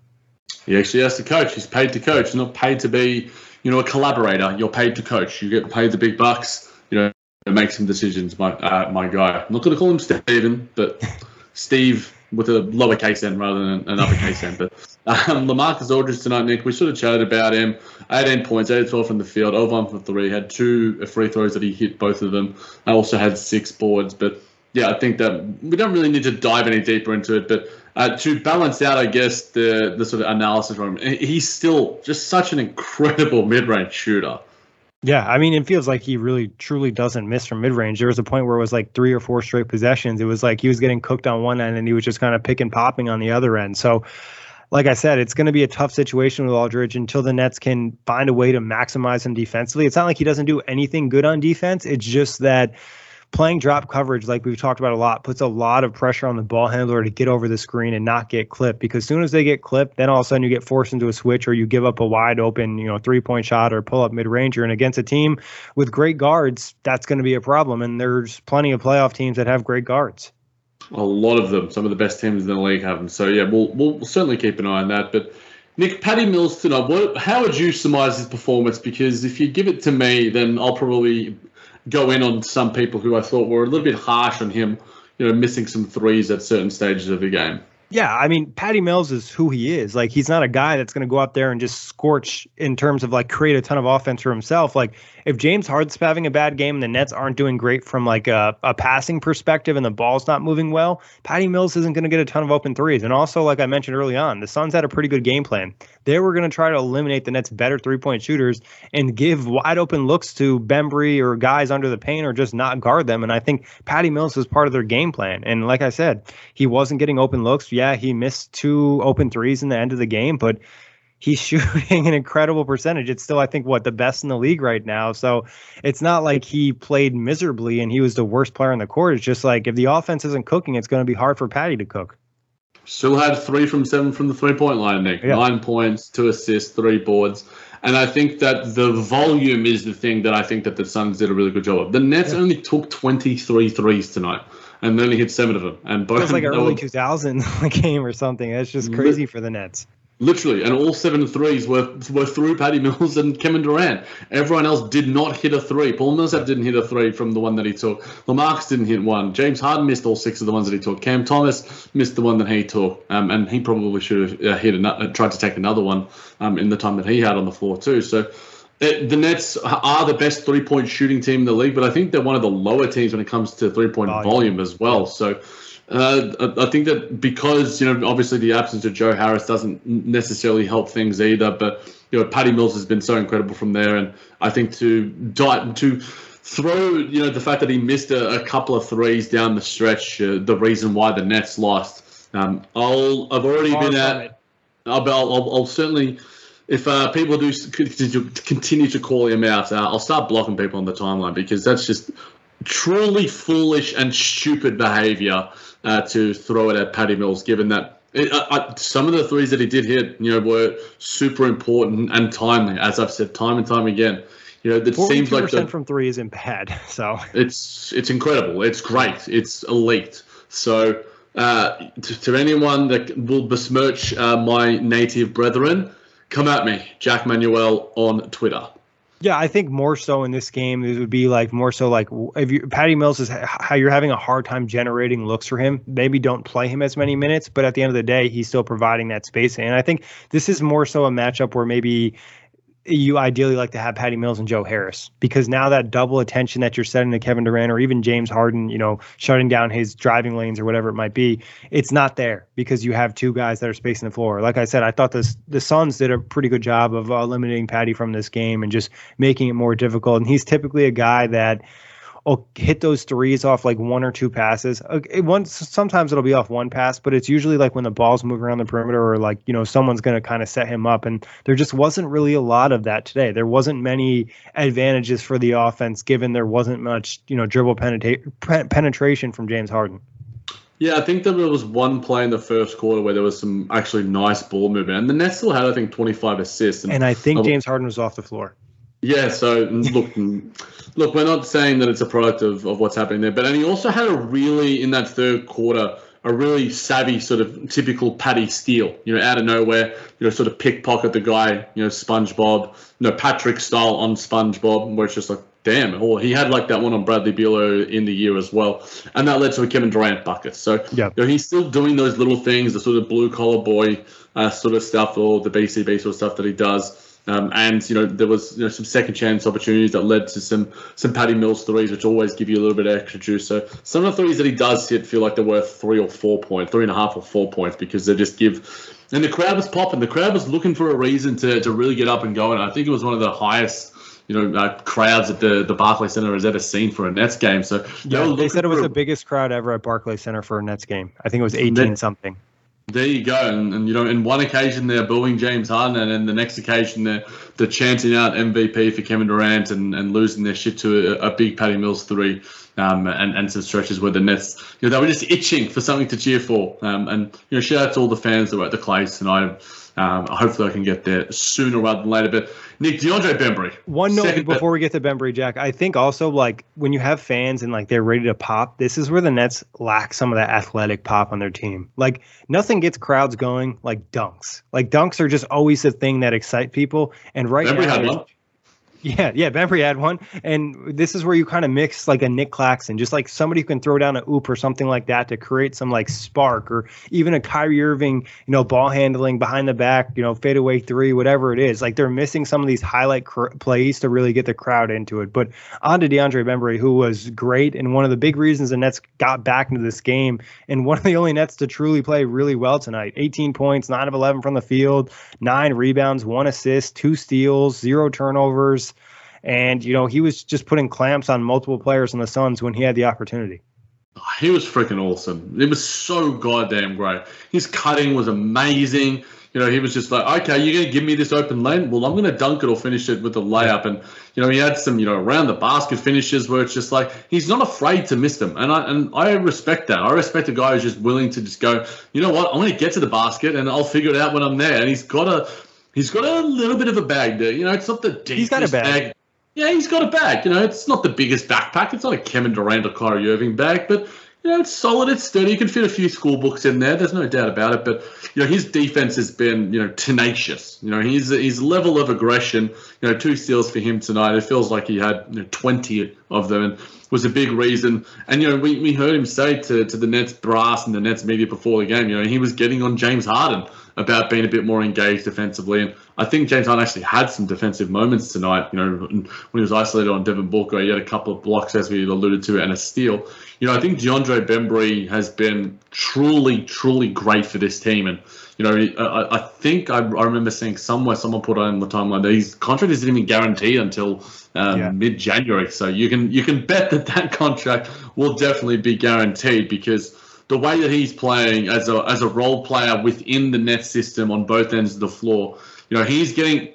He actually has to coach. He's paid to coach, not paid to be you know, a collaborator. You're paid to coach. You get paid the big bucks. You know, make some decisions. My uh, my guy. I'm not going to call him Steven, but Steve with a lowercase n rather than an uppercase n. But um, Lamarcus Aldridge tonight, Nick, we sort of chatted about him. 18 points, 8 12 from the field, over 1 for 3. Had two free throws that he hit both of them. I also had six boards. But yeah, I think that we don't really need to dive any deeper into it. But uh, to balance out, I guess the the sort of analysis from him, he's still just such an incredible mid range shooter. Yeah, I mean, it feels like he really truly doesn't miss from mid range. There was a point where it was like three or four straight possessions. It was like he was getting cooked on one end and he was just kind of pick and popping on the other end. So like I said, it's going to be a tough situation with Aldridge until the Nets can find a way to maximize him defensively. It's not like he doesn't do anything good on defense. It's just that playing drop coverage, like we've talked about a lot, puts a lot of pressure on the ball handler to get over the screen and not get clipped. Because as soon as they get clipped, then all of a sudden you get forced into a switch or you give up a wide open, you know, three point shot or pull up mid ranger. And against a team with great guards, that's going to be a problem. And there's plenty of playoff teams that have great guards. A lot of them, some of the best teams in the league have them. So yeah, we'll we'll certainly keep an eye on that. But Nick, Patty Mills tonight. Uh, what? How would you surmise his performance? Because if you give it to me, then I'll probably go in on some people who I thought were a little bit harsh on him, you know, missing some threes at certain stages of the game. Yeah, I mean, Patty Mills is who he is. Like, he's not a guy that's going to go out there and just scorch in terms of like create a ton of offense for himself. Like, if James Harden's having a bad game and the Nets aren't doing great from like a, a passing perspective and the ball's not moving well, Patty Mills isn't going to get a ton of open threes. And also, like I mentioned early on, the Suns had a pretty good game plan. They were going to try to eliminate the Nets' better three point shooters and give wide open looks to Bembry or guys under the paint or just not guard them. And I think Patty Mills was part of their game plan. And like I said, he wasn't getting open looks. Yeah, he missed two open threes in the end of the game, but he's shooting an incredible percentage. It's still, I think, what the best in the league right now. So it's not like he played miserably and he was the worst player on the court. It's just like if the offense isn't cooking, it's going to be hard for Patty to cook. Still had three from seven from the three point line, Nick. Yeah. Nine points, two assists, three boards. And I think that the volume is the thing that I think that the Suns did a really good job of. The Nets yeah. only took 23 threes tonight and only hit seven of them. And both, it was like an early 2000 game or something. That's just crazy for the Nets. Literally, and all seven threes were were through Patty Mills and Kevin Durant. Everyone else did not hit a three. Paul Millsap didn't hit a three from the one that he took. Lamarcus didn't hit one. James Harden missed all six of the ones that he took. Cam Thomas missed the one that he took, um, and he probably should have uh, hit another, uh, tried to take another one um, in the time that he had on the floor too. So. It, the Nets are the best three point shooting team in the league, but I think they're one of the lower teams when it comes to three point volume. volume as well. So uh, I think that because you know obviously the absence of Joe Harris doesn't necessarily help things either, but you know Patty Mills has been so incredible from there, and I think to die, to throw you know the fact that he missed a, a couple of threes down the stretch, uh, the reason why the Nets lost. Um, I'll I've already been at. I'll, I'll, I'll certainly if uh, people do continue to call him out, uh, I'll start blocking people on the timeline because that's just truly foolish and stupid behavior uh, to throw it at Patty Mills, given that it, uh, uh, some of the threes that he did hit, you know, were super important and timely. As I've said time and time again, you know, it seems like the, from three isn't bad. So it's it's incredible. It's great. It's elite. So uh, to, to, anyone that will besmirch uh, my native brethren, come at me, Jack Manuel on Twitter. Yeah, I think more so in this game, it would be like more so like if you Patty Mills is how you're having a hard time generating looks for him. Maybe don't play him as many minutes, but at the end of the day, he's still providing that space. And I think this is more so a matchup where maybe you ideally like to have Patty Mills and Joe Harris because now that double attention that you're setting to Kevin Durant or even James Harden, you know, shutting down his driving lanes or whatever it might be, it's not there because you have two guys that are spacing the floor. Like I said, I thought this the Suns did a pretty good job of eliminating Patty from this game and just making it more difficult. And he's typically a guy that will hit those threes off like one or two passes. Uh, it, once sometimes it'll be off one pass, but it's usually like when the ball's moving around the perimeter or like you know someone's going to kind of set him up. And there just wasn't really a lot of that today. There wasn't many advantages for the offense given there wasn't much you know dribble penetra- penetration from James Harden. Yeah, I think that there was one play in the first quarter where there was some actually nice ball movement, and the Nets still had I think 25 assists. And, and I think James Harden was off the floor. Yeah, so look, look, we're not saying that it's a product of, of what's happening there, but and he also had a really in that third quarter a really savvy sort of typical Patty steal, you know, out of nowhere, you know, sort of pickpocket the guy, you know, SpongeBob, you know, Patrick style on SpongeBob, where it's just like, damn, or he had like that one on Bradley Beal in the year as well, and that led to a Kevin Durant bucket. So yeah, you know, he's still doing those little things, the sort of blue collar boy uh, sort of stuff, or the BCB sort of stuff that he does. Um, and you know there was you know some second chance opportunities that led to some some Patty Mills threes, which always give you a little bit of extra juice. So some of the threes that he does hit feel like they're worth three or four points, three and a half or four points, because they just give. And the crowd was popping. The crowd was looking for a reason to, to really get up and go. And I think it was one of the highest you know, uh, crowds at the the Barclays Center has ever seen for a Nets game. So yeah, they said it was the biggest crowd ever at Barclays Center for a Nets game. I think it was eighteen something. There you go, and, and you know, in one occasion they're booing James Harden, and then the next occasion they're they're chanting out MVP for Kevin Durant and, and losing their shit to a, a big Patty Mills three, um, and and some stretches where the Nets, you know, they were just itching for something to cheer for, um, and you know, shout out to all the fans that were at the Clays. Um, hopefully, I can get there sooner rather than later. But Nick DeAndre Bembry. One note before we get to Bembry, Jack. I think also like when you have fans and like they're ready to pop, this is where the Nets lack some of that athletic pop on their team. Like nothing gets crowds going like dunks. Like dunks are just always the thing that excite people. And right Bembry now. Yeah, yeah, Bembry had one, and this is where you kind of mix like a Nick Claxton, just like somebody who can throw down a oop or something like that to create some like spark, or even a Kyrie Irving, you know, ball handling behind the back, you know, fadeaway three, whatever it is. Like they're missing some of these highlight cr- plays to really get the crowd into it. But on to DeAndre Bembry, who was great and one of the big reasons the Nets got back into this game, and one of the only Nets to truly play really well tonight. 18 points, nine of 11 from the field, nine rebounds, one assist, two steals, zero turnovers. And, you know, he was just putting clamps on multiple players in the Suns when he had the opportunity. He was freaking awesome. It was so goddamn great. His cutting was amazing. You know, he was just like, okay, you're going to give me this open lane? Well, I'm going to dunk it or finish it with a layup. And, you know, he had some, you know, around the basket finishes where it's just like, he's not afraid to miss them. And I, and I respect that. I respect a guy who's just willing to just go, you know what, I'm going to get to the basket and I'll figure it out when I'm there. And he's got a, he's got a little bit of a bag there. You know, it's not the deepest He's got a bag. bag yeah, he's got a bag. You know, it's not the biggest backpack. It's not a Kevin Durant or Kyrie Irving bag, but you know, it's solid. It's sturdy. You can fit a few school books in there. There's no doubt about it. But you know, his defense has been you know tenacious. You know, his his level of aggression. You know, two steals for him tonight. It feels like he had you know, 20 of them. And was a big reason. And you know, we, we heard him say to, to the Nets brass and the Nets media before the game, you know, he was getting on James Harden about being a bit more engaged defensively. And I think James Harden actually had some defensive moments tonight. You know, when he was isolated on Devin Booker, he had a couple of blocks, as we alluded to, and a steal. You know, I think DeAndre Bembry has been truly, truly great for this team. And, you know, I, I think I, I remember seeing somewhere someone put on the timeline that his contract isn't even guaranteed until um, yeah. mid-January. So you can you can bet that that contract will definitely be guaranteed because the way that he's playing as a as a role player within the net system on both ends of the floor, you know, he's getting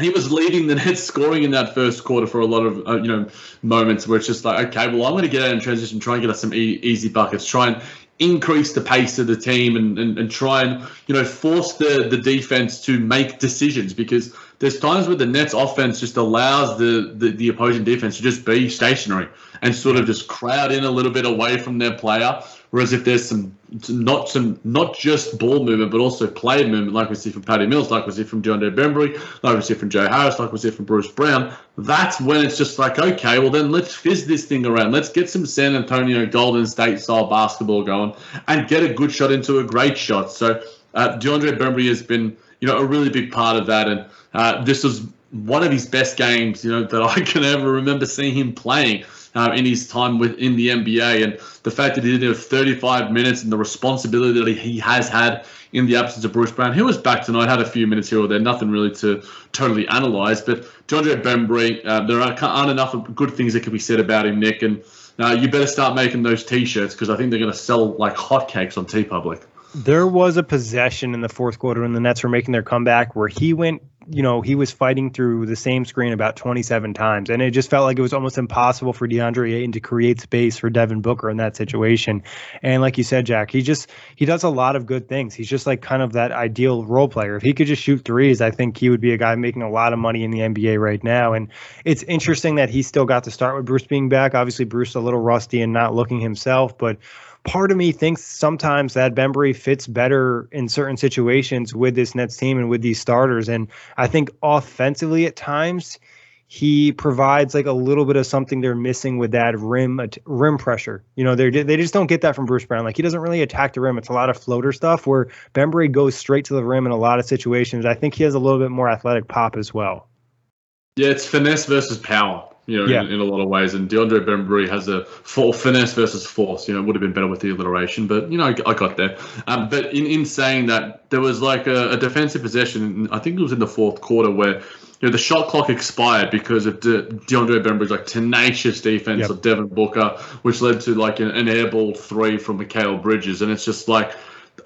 he was leading the Nets scoring in that first quarter for a lot of uh, you know moments where it's just like okay well i'm going to get out in transition try and get us some e- easy buckets try and increase the pace of the team and, and, and try and you know force the the defense to make decisions because there's times where the Nets offense just allows the, the, the opposing defense to just be stationary and sort of just crowd in a little bit away from their player Whereas if there's some not some not just ball movement but also play movement, like we see from Patty Mills, like we see from DeAndre Bembry, like we see from Joe Harris, like we see from Bruce Brown, that's when it's just like, okay, well then let's fizz this thing around. Let's get some San Antonio Golden State style basketball going and get a good shot into a great shot. So uh, DeAndre Bembry has been, you know, a really big part of that, and uh, this was one of his best games, you know, that I can ever remember seeing him playing uh, in his time within the NBA. And the fact that he did it 35 minutes and the responsibility that he has had in the absence of Bruce Brown, who was back tonight, had a few minutes here or there, nothing really to totally analyze. But DeAndre Bembry, uh, there aren't enough good things that can be said about him, Nick. And uh, you better start making those T-shirts because I think they're going to sell like hotcakes on TeePublic. There was a possession in the fourth quarter when the Nets were making their comeback where he went you know, he was fighting through the same screen about 27 times. And it just felt like it was almost impossible for DeAndre Ayton to create space for Devin Booker in that situation. And like you said, Jack, he just he does a lot of good things. He's just like kind of that ideal role player. If he could just shoot threes, I think he would be a guy making a lot of money in the NBA right now. And it's interesting that he still got to start with Bruce being back. Obviously, Bruce a little rusty and not looking himself, but part of me thinks sometimes that Bembry fits better in certain situations with this Nets team and with these starters. And I think offensively at times he provides like a little bit of something they're missing with that rim rim pressure. You know, they they just don't get that from Bruce Brown. Like he doesn't really attack the rim. It's a lot of floater stuff where Bembry goes straight to the rim in a lot of situations. I think he has a little bit more athletic pop as well. Yeah, it's finesse versus power you know, yeah. in, in, a lot of ways. And DeAndre Bembry has a full finesse versus force. You know, it would have been better with the alliteration, but you know, I, I got there. Um, but in, in saying that, there was like a, a, defensive possession. I think it was in the fourth quarter where. You know, the shot clock expired because of De- DeAndre Bembry's like tenacious defense yep. of Devin Booker, which led to like an, an airball three from Mikal Bridges, and it's just like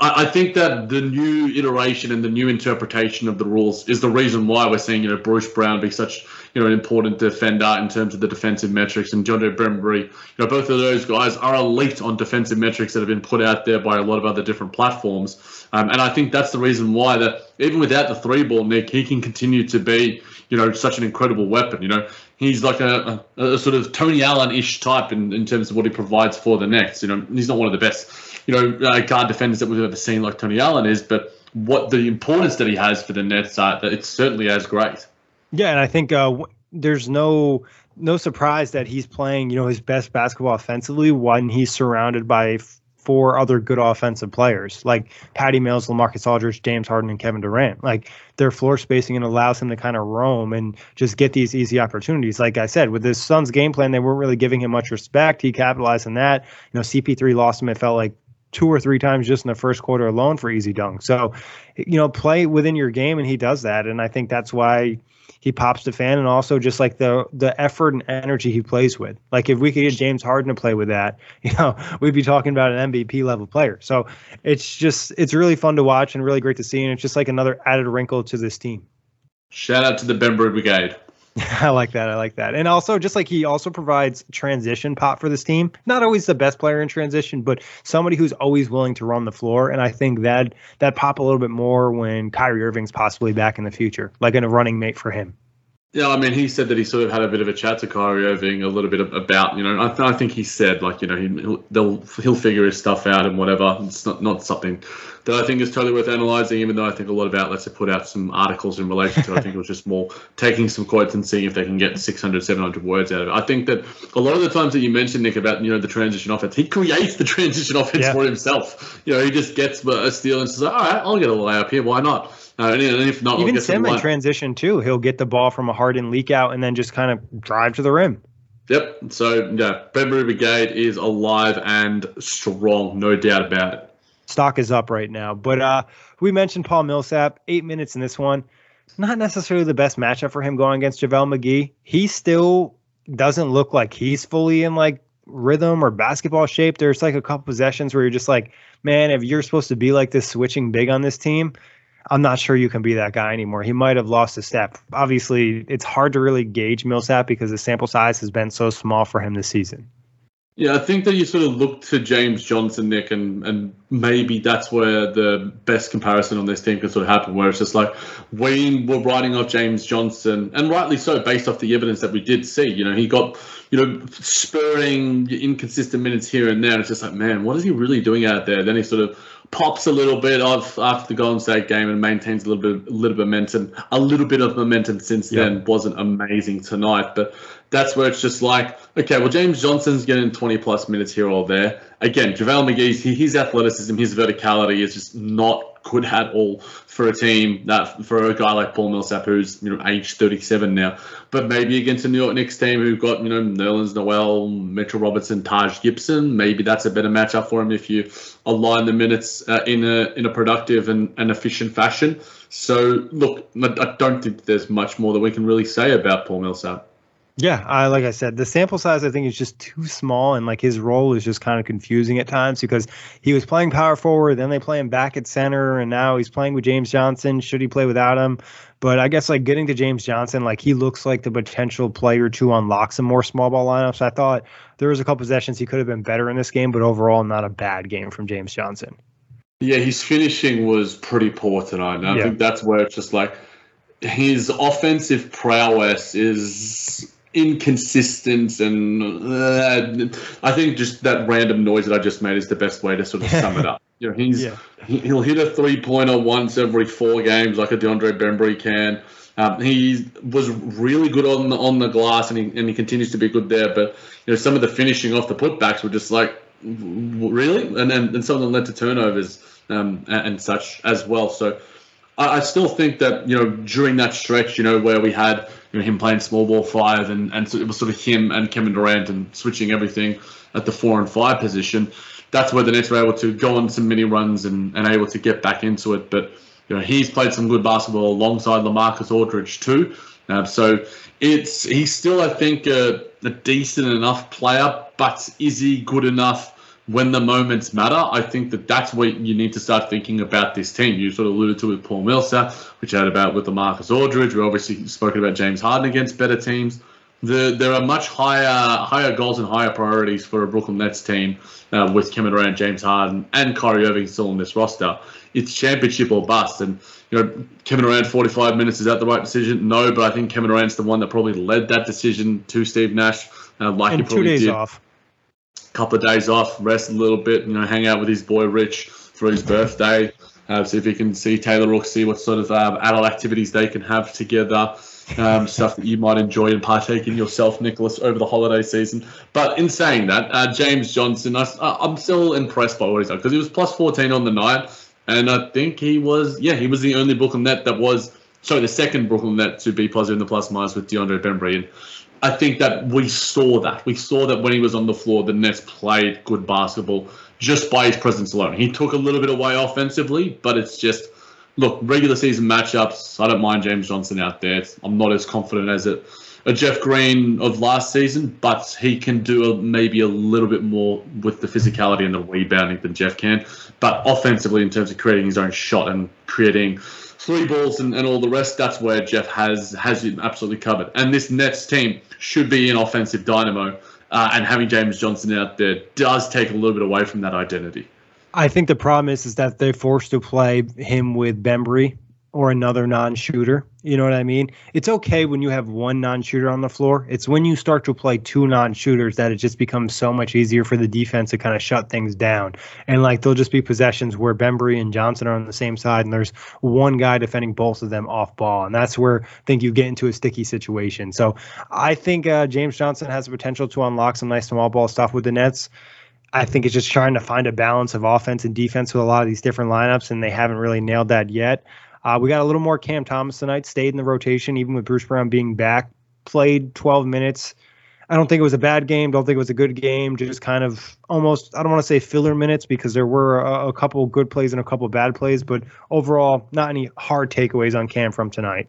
I, think that the new iteration and the new interpretation of the rules is the reason why we're seeing you know Bruce Brown be such you know an important defender in terms of the defensive metrics, and John Bembry. You know, both of those guys are elite on defensive metrics that have been put out there by a lot of other different platforms. Um, and I think that's the reason why that even without the three ball, Nick, he can continue to be you know such an incredible weapon. You know, he's like a, a, a sort of Tony Allen-ish type in, in terms of what he provides for the Nets. You know, he's not one of the best you know uh, guard defenders that we've ever seen like Tony Allen is, but what the importance that he has for the Nets, that it's certainly as great. Yeah, and I think uh, there's no no surprise that he's playing, you know, his best basketball offensively when he's surrounded by four other good offensive players like Patty Mills, LaMarcus Aldridge, James Harden, and Kevin Durant. Like their floor spacing and allows him to kind of roam and just get these easy opportunities. Like I said, with his Suns game plan, they weren't really giving him much respect. He capitalized on that. You know, CP3 lost him. It felt like two or three times just in the first quarter alone for easy dunk. So, you know, play within your game, and he does that. And I think that's why he pops the fan and also just like the the effort and energy he plays with. Like if we could get James Harden to play with that, you know, we'd be talking about an MVP level player. So it's just it's really fun to watch and really great to see, and it's just like another added wrinkle to this team. Shout out to the Ben Bembry Brigade. I like that. I like that. And also, just like he also provides transition pop for this team. Not always the best player in transition, but somebody who's always willing to run the floor. And I think that that pop a little bit more when Kyrie Irving's possibly back in the future, like in a running mate for him. Yeah, I mean, he said that he sort of had a bit of a chat to Kyrie Irving, a little bit about, you know, I, th- I think he said like, you know, he, will they'll he'll figure his stuff out and whatever. It's not not something that I think is totally worth analysing, even though I think a lot of outlets have put out some articles in relation to it. I think it was just more taking some quotes and seeing if they can get 600, 700 words out of it. I think that a lot of the times that you mentioned, Nick, about, you know, the transition offense, he creates the transition offense yeah. for himself. You know, he just gets a steal and says, all right, I'll get a layup here. Why not? Uh, and if not, even Sim in transition too, he'll get the ball from a Harden leak out and then just kind of drive to the rim. Yep. So yeah, Bembry Brigade is alive and strong, no doubt about it stock is up right now. But uh, we mentioned Paul Millsap, eight minutes in this one. Not necessarily the best matchup for him going against JaVale McGee. He still doesn't look like he's fully in like rhythm or basketball shape. There's like a couple possessions where you're just like, man, if you're supposed to be like this switching big on this team, I'm not sure you can be that guy anymore. He might have lost a step. Obviously, it's hard to really gauge Millsap because the sample size has been so small for him this season. Yeah, I think that you sort of look to James Johnson, Nick, and, and maybe that's where the best comparison on this team can sort of happen, where it's just like we were writing off James Johnson, and rightly so, based off the evidence that we did see. You know, he got, you know, spurring inconsistent minutes here and there. And it's just like, man, what is he really doing out there? Then he sort of pops a little bit off after the Golden State game and maintains a little bit, a little bit of momentum. A little bit of momentum since then wasn't amazing tonight, but that's where it's just like, okay, well, James Johnson's getting 20 plus minutes here or there. Again, JaVale McGee's his athleticism, his verticality is just not good at all for a team that for a guy like Paul Millsap who's you know age 37 now. But maybe against a New York Knicks team who've got you know Nerlens Noel, Mitchell Robinson, Taj Gibson, maybe that's a better matchup for him if you align the minutes uh, in a in a productive and, and efficient fashion. So look, I don't think there's much more that we can really say about Paul Millsap. Yeah, I like I said, the sample size I think is just too small, and like his role is just kind of confusing at times because he was playing power forward, then they play him back at center, and now he's playing with James Johnson. Should he play without him? But I guess like getting to James Johnson, like he looks like the potential player to unlock some more small ball lineups. I thought there was a couple possessions he could have been better in this game, but overall not a bad game from James Johnson. Yeah, his finishing was pretty poor tonight. And I yeah. think that's where it's just like his offensive prowess is inconsistent and uh, I think just that random noise that I just made is the best way to sort of sum it up. You know, he's yeah. he'll hit a three pointer once every four games like a DeAndre Bembry can. Um, he was really good on the on the glass and he and he continues to be good there. But you know, some of the finishing off the putbacks were just like really, and then and some of them led to turnovers um, and, and such as well. So I, I still think that you know during that stretch, you know, where we had you know, him playing small ball five, and, and so it was sort of him and Kevin Durant and switching everything at the four and five position. That's where the Nets were able to go on some mini runs and, and able to get back into it. But you know, he's played some good basketball alongside LaMarcus Aldridge too. Uh, so it's he's still, I think, a, a decent enough player, but is he good enough when the moments matter, I think that that's what you need to start thinking about this team. You sort of alluded to with Paul Millsap, which I had about with the Marcus Aldridge. We obviously spoken about James Harden against better teams. The, there are much higher higher goals and higher priorities for a Brooklyn Nets team uh, with Kevin Durant, James Harden, and Kyrie Irving still in this roster. It's championship or bust. And you know, Kevin Durant, 45 minutes, is that the right decision? No, but I think Kevin Durant's the one that probably led that decision to Steve Nash. Uh, like and two days did. off. Couple of days off, rest a little bit, you know, hang out with his boy Rich for his birthday. Uh, see if he can see Taylor Rook, see what sort of um, adult activities they can have together um, stuff that you might enjoy and partake in yourself, Nicholas, over the holiday season. But in saying that, uh, James Johnson, I, am still impressed by what he's done because he was plus 14 on the night, and I think he was, yeah, he was the only Brooklyn net that was, sorry, the second Brooklyn net to be positive in the plus minus with DeAndre Bembry. And I think that we saw that. We saw that when he was on the floor, the Nets played good basketball just by his presence alone. He took a little bit away offensively, but it's just look, regular season matchups, I don't mind James Johnson out there. I'm not as confident as it a Jeff Green of last season, but he can do a, maybe a little bit more with the physicality and the rebounding than Jeff can. But offensively, in terms of creating his own shot and creating three balls and, and all the rest, that's where Jeff has has him absolutely covered. And this Nets team should be an offensive dynamo, uh, and having James Johnson out there does take a little bit away from that identity. I think the problem is is that they're forced to play him with Bembry or another non-shooter. You know what I mean? It's okay when you have one non-shooter on the floor. It's when you start to play two non-shooters that it just becomes so much easier for the defense to kind of shut things down. And like there'll just be possessions where Bembry and Johnson are on the same side, and there's one guy defending both of them off ball, and that's where I think you get into a sticky situation. So I think uh, James Johnson has the potential to unlock some nice small ball stuff with the Nets. I think it's just trying to find a balance of offense and defense with a lot of these different lineups, and they haven't really nailed that yet. Uh, we got a little more Cam Thomas tonight, stayed in the rotation, even with Bruce Brown being back, played 12 minutes. I don't think it was a bad game. Don't think it was a good game. Just kind of almost, I don't want to say filler minutes because there were a, a couple good plays and a couple bad plays, but overall, not any hard takeaways on Cam from tonight.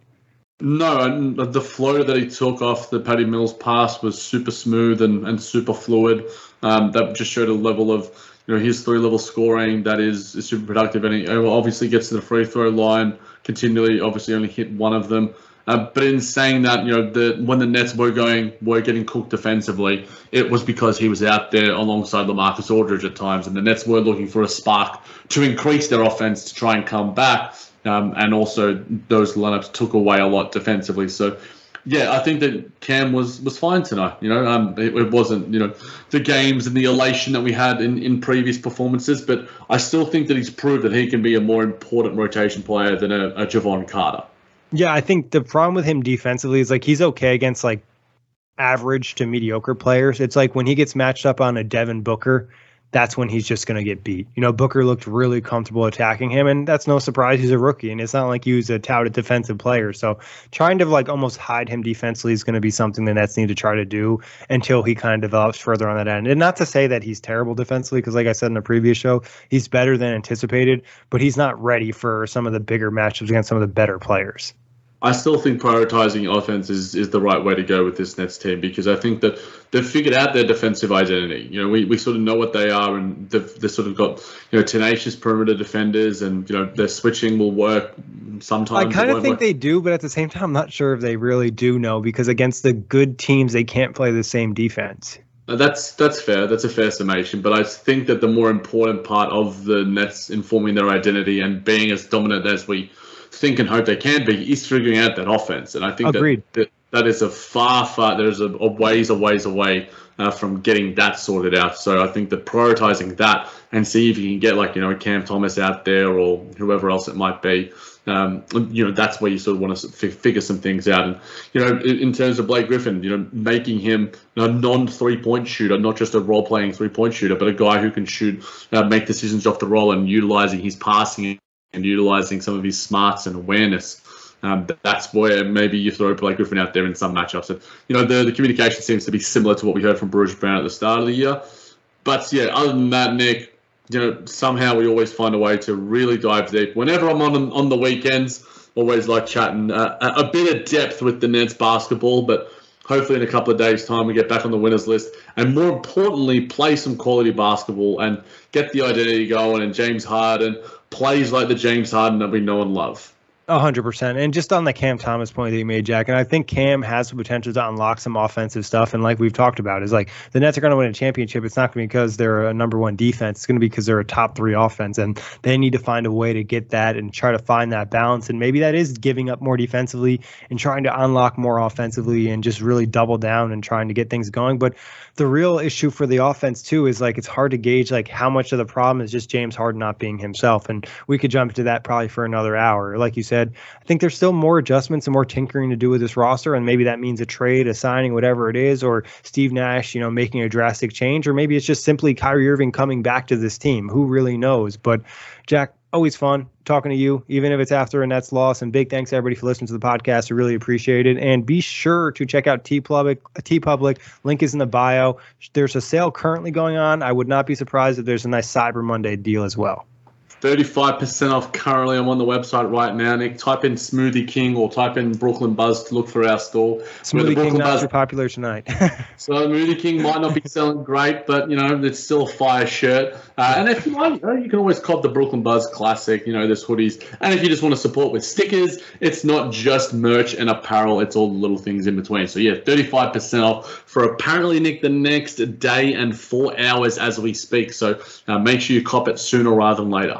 No, and the flow that he took off the Patty Mills pass was super smooth and, and super fluid. Um, that just showed a level of you know his three level scoring that is, is super productive, and he obviously gets to the free throw line continually. Obviously, only hit one of them. Uh, but in saying that, you know, the when the Nets were going were getting cooked defensively, it was because he was out there alongside LaMarcus Aldridge at times, and the Nets were looking for a spark to increase their offense to try and come back. Um, and also, those lineups took away a lot defensively. So yeah, I think that Cam was was fine tonight. You know, um, it, it, wasn't you know the games and the elation that we had in, in previous performances, but I still think that he's proved that he can be a more important rotation player than a, a Jevon Carter. Yeah, I think the problem with him defensively is like he's okay against like average to mediocre players. It's like when he gets matched up on a Devin Booker that's when he's just going to get beat. You know, Booker looked really comfortable attacking him, and that's no surprise. He's a rookie, and it's not like he was a touted defensive player. So trying to like almost hide him defensively is going to be something the Nets need to try to do until he kind of develops further on that end. And not to say that he's terrible defensively, because like I said in the previous show, he's better than anticipated, but he's not ready for some of the bigger matchups against some of the better players. I still think prioritizing offense is, is the right way to go with this Nets team because I think that they've figured out their defensive identity. You know, we, we sort of know what they are, and they've, they've sort of got you know tenacious perimeter defenders, and you know their switching will work sometimes. I kind of think work. they do, but at the same time, I'm not sure if they really do know because against the good teams, they can't play the same defense. Uh, that's that's fair. That's a fair summation. But I think that the more important part of the Nets informing their identity and being as dominant as we think and hope they can be is figuring out that offense. And I think Agreed. that, that that is a far, far, there's a, a ways, a ways away uh, from getting that sorted out. So I think that prioritizing that and see if you can get like, you know, Cam Thomas out there or whoever else it might be. Um, you know, that's where you sort of want to figure some things out. And, you know, in, in terms of Blake Griffin, you know, making him a non three point shooter, not just a role playing three point shooter, but a guy who can shoot, uh, make decisions off the roll and utilizing his passing and utilizing some of his smarts and awareness. Um, that's where maybe you throw Blake Griffin out there in some matchups. And, you know, the, the communication seems to be similar to what we heard from Bruce Brown at the start of the year. But yeah, other than that, Nick, you know, somehow we always find a way to really dive deep. Whenever I'm on on the weekends, always like chatting uh, a bit of depth with the Nets basketball. But hopefully in a couple of days' time we get back on the winners list, and more importantly, play some quality basketball and get the identity going. And James Harden plays like the James Harden that we know and love hundred percent. And just on the Cam Thomas point that you made, Jack, and I think Cam has the potential to unlock some offensive stuff. And like we've talked about, is like the Nets are going to win a championship. It's not going to be because they're a number one defense. It's going to be because they're a top three offense, and they need to find a way to get that and try to find that balance. And maybe that is giving up more defensively and trying to unlock more offensively and just really double down and trying to get things going. But the real issue for the offense too is like it's hard to gauge like how much of the problem is just James Harden not being himself. And we could jump to that probably for another hour. Like you said, I think there's still more adjustments and more tinkering to do with this roster, and maybe that means a trade, a signing, whatever it is, or Steve Nash, you know, making a drastic change, or maybe it's just simply Kyrie Irving coming back to this team. Who really knows? But Jack, always fun talking to you, even if it's after a Nets loss. And big thanks everybody for listening to the podcast. I really appreciate it. And be sure to check out TeePublic. T Public link is in the bio. There's a sale currently going on. I would not be surprised if there's a nice Cyber Monday deal as well. 35% off currently. I'm on the website right now, Nick. Type in Smoothie King or type in Brooklyn Buzz to look for our store. Smoothie King not Buzz, popular tonight. so Smoothie King might not be selling great, but you know it's still a fire shirt. Uh, and if you like, you can always cop the Brooklyn Buzz Classic. You know, this hoodies. And if you just want to support with stickers, it's not just merch and apparel. It's all the little things in between. So yeah, 35% off for apparently Nick the next day and four hours as we speak. So uh, make sure you cop it sooner rather than later.